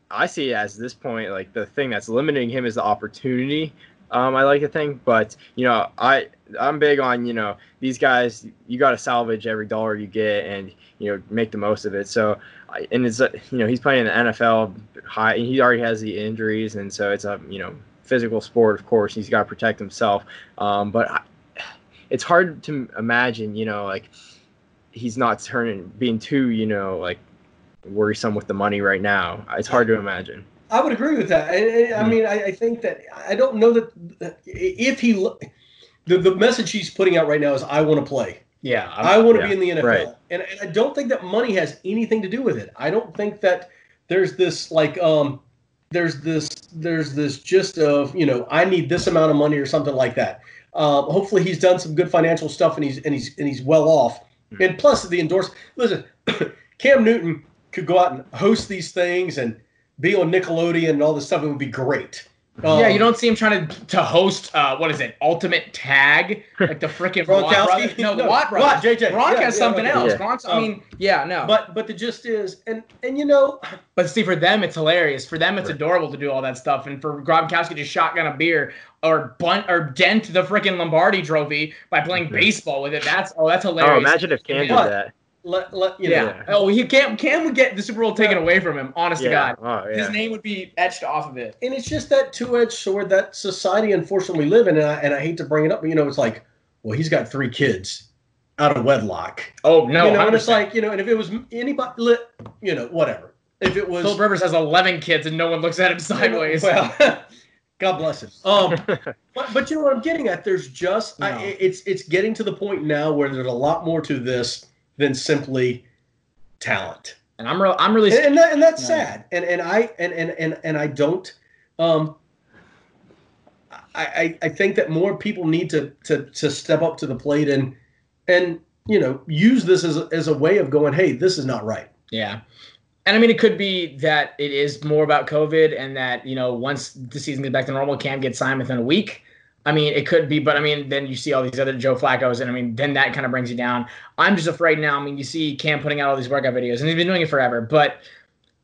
[SPEAKER 4] I see it as this point, like the thing that's limiting him is the opportunity. Um, I like to think, but you know, I I'm big on you know these guys. You got to salvage every dollar you get and you know make the most of it. So, and it's uh, you know he's playing in the NFL high. He already has the injuries, and so it's a you know physical sport. Of course, he's got to protect himself. Um, but I, it's hard to imagine, you know, like he's not turning being too you know like worrisome with the money right now. It's hard to imagine.
[SPEAKER 6] I would agree with that. And I mean, I, I think that I don't know that if he the the message he's putting out right now is I want to play.
[SPEAKER 3] Yeah,
[SPEAKER 6] I want to
[SPEAKER 4] yeah,
[SPEAKER 6] be in the NFL,
[SPEAKER 4] right.
[SPEAKER 6] and, and I don't think that money has anything to do with it. I don't think that there's this like um there's this there's this gist of you know I need this amount of money or something like that. Um, hopefully he's done some good financial stuff and he's and he's and he's well off.
[SPEAKER 4] Hmm.
[SPEAKER 6] And plus the endorse. Listen, Cam Newton could go out and host these things and be on Nickelodeon and all this stuff. It would be great.
[SPEAKER 3] yeah,
[SPEAKER 6] Um,
[SPEAKER 3] you don't see him trying to to host uh what is it, Ultimate Tag, like the freaking Watt
[SPEAKER 6] Gronkowski?
[SPEAKER 3] brothers. No, the
[SPEAKER 6] No,
[SPEAKER 3] Watt brothers.
[SPEAKER 6] Watt, JJ.
[SPEAKER 3] Gronk
[SPEAKER 6] Yeah,
[SPEAKER 3] has
[SPEAKER 6] yeah,
[SPEAKER 3] something
[SPEAKER 6] okay.
[SPEAKER 3] else.
[SPEAKER 4] Yeah.
[SPEAKER 3] Gronk's, I
[SPEAKER 6] Um,
[SPEAKER 3] mean, yeah, no.
[SPEAKER 6] But but the gist is, and and you know,
[SPEAKER 3] But see, for them, it's hilarious. For them, it's adorable to do all that stuff. And for Gronkowski to shotgun a beer or bunt or dent the freaking Lombardi Trophy by playing baseball with it, that's oh, that's hilarious.
[SPEAKER 4] Oh, imagine if Cam did that.
[SPEAKER 6] Let let you
[SPEAKER 3] yeah.
[SPEAKER 6] know.
[SPEAKER 4] Yeah.
[SPEAKER 3] Oh, he can't. Cam would get the Super Bowl taken away from him. Honest
[SPEAKER 4] Yeah.
[SPEAKER 3] to God,
[SPEAKER 4] Oh, yeah.
[SPEAKER 3] his name would be etched off of it.
[SPEAKER 6] and it's just that two-edged sword that society unfortunately live in and I, and I hate to bring it up but you know it's like well he's got three kids out of wedlock
[SPEAKER 3] Oh no,
[SPEAKER 6] you know and it's like you know and if it was anybody you know whatever if it was
[SPEAKER 3] Philip Rivers has 11 kids and no one looks at him sideways.
[SPEAKER 6] well god bless him um but, but you know what i'm getting at there's just
[SPEAKER 3] No.
[SPEAKER 6] I, it's it's getting to the point now where there's a lot more to this than simply talent
[SPEAKER 3] and I'm real. I'm really.
[SPEAKER 6] and, and, that, and that's
[SPEAKER 3] No.
[SPEAKER 6] sad and and i and and and, and i don't um I, I i think that more people need to to to step up to the plate and and you know use this as a, as a way of going hey this is not right
[SPEAKER 3] Yeah. And I mean, it could be that it is more about COVID and that, you know, once the season gets back to normal, Cam gets signed within a week. I mean, it could be, but I mean, then you see all these other Joe Flacco's, and I mean, then that kind of brings you down. I'm just afraid now. I mean, you see Cam putting out all these workout videos, and he's been doing it forever. But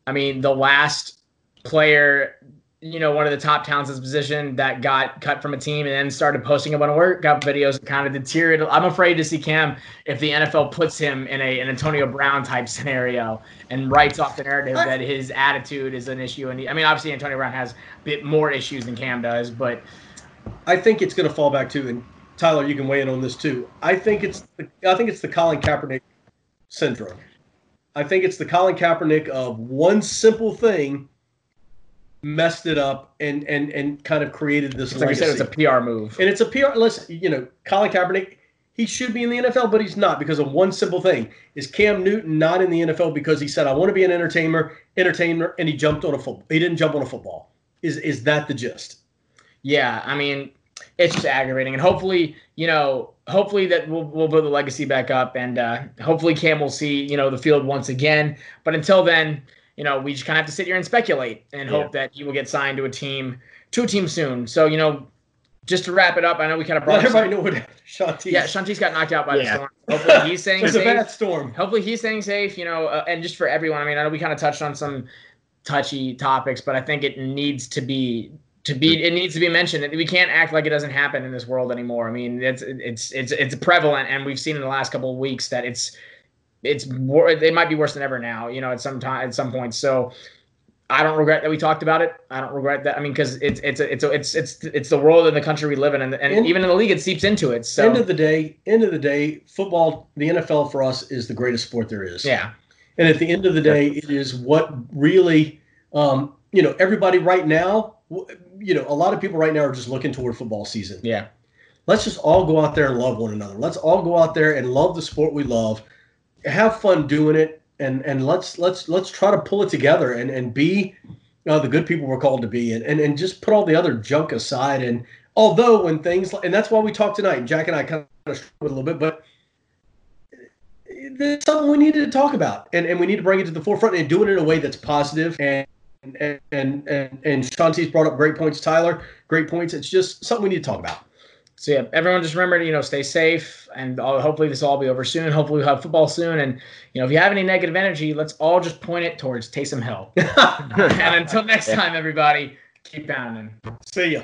[SPEAKER 3] I mean, the last player, you know, one of the top talents in position that got cut from a team and then started posting a bunch of workout videos kind of deteriorated. I'm afraid to see Cam if the NFL puts him in a an Antonio Brown type scenario and writes off the narrative that his attitude is an issue. And he, I mean, obviously Antonio Brown has a bit more issues than Cam does, but
[SPEAKER 6] i think it's going to fall back to and tyler you can weigh in on this too i think it's the, i think it's the colin kaepernick syndrome i think it's the colin kaepernick of one simple thing messed it up and and and kind of created this
[SPEAKER 3] like I said, it's a PR move.
[SPEAKER 6] And it's a PR. Listen, you know, Colin Kaepernick, he should be in the NFL, but he's not because of one simple thing: is Cam Newton not in the NFL because he said, "I want to be an entertainer, entertainer," and he jumped on a football. He didn't jump on a football. Is is that the gist?
[SPEAKER 3] Yeah, I mean, it's just aggravating, and hopefully, you know, hopefully that we'll we'll build the legacy back up, and uh, hopefully Cam will see you know the field once again. But until then, you know, we just kind of have to sit here and speculate and hope that he will get signed to a team to a team soon. So you know, just to wrap it up, I know we kind of brought
[SPEAKER 6] Let
[SPEAKER 3] this-
[SPEAKER 6] everybody know what Shanti.
[SPEAKER 3] Yeah, Shanti's got knocked out by the storm. Hopefully he's staying
[SPEAKER 6] it's a
[SPEAKER 3] safe.
[SPEAKER 6] bad storm.
[SPEAKER 3] Hopefully he's staying safe, you know, uh, and just for everyone. I mean, I know we kind of touched on some touchy topics, but I think it needs to be to be it needs to be mentioned. We can't act like it doesn't happen in this world anymore. I mean, it's it's it's it's prevalent, and we've seen in the last couple of weeks that it's it's wor- it might be worse than ever now. You know, at some time at some point. So. I don't regret that we talked about it. I don't regret that. I mean, because it's it's it's it's it's it's the world and the country we live in, and, and
[SPEAKER 6] And-
[SPEAKER 3] even in the league, it seeps into it. So
[SPEAKER 6] End of the day, end of the day, football, the NFL for us is the greatest sport there is.
[SPEAKER 3] yeah,
[SPEAKER 6] And at the end of the day, it is what really, um, you know, everybody right now, you know, a lot of people right now are just looking toward football season.
[SPEAKER 3] yeah.
[SPEAKER 6] Let's just all go out there and love one another. Let's all go out there and love the sport we love, have fun doing it, and and let's let's let's try to pull it together and and be uh, the good people we're called to be, and, and and just put all the other junk aside. And although when things and that's why we talked tonight, Jack and I kind of struggled a little bit, but there's something we needed to talk about, and, and we need to bring it to the forefront and do it in a way that's. And and and and, and Shanti's brought up great points. Tyler, great points. It's just something we need to talk about.
[SPEAKER 3] So yeah, everyone just remember to you know stay safe, and uh, hopefully this will all be over soon. Hopefully we'll have football soon, and you know if you have any negative energy, let's all just point it towards Taysom Hill. and until next time, everybody, keep pounding.
[SPEAKER 6] See ya.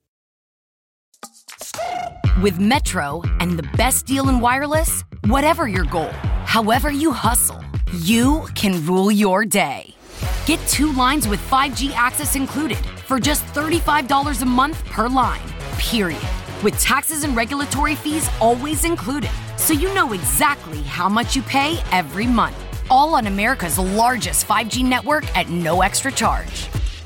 [SPEAKER 10] With Metro and the best deal in wireless, whatever your goal, however you hustle, you can rule your day. Get two lines with 5G access included for just $35 a month per line, period. With taxes and regulatory fees always included, so you know exactly how much you pay every month. All on America's largest 5G network at no extra charge.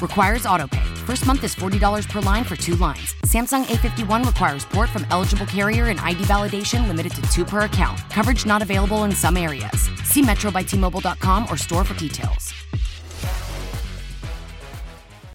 [SPEAKER 10] Requires autopay. First month is $40 per line for two lines. Samsung A51 requires port from eligible carrier and ID validation limited to two per account. Coverage not available in some areas. See metrobytmobile.com or store for details.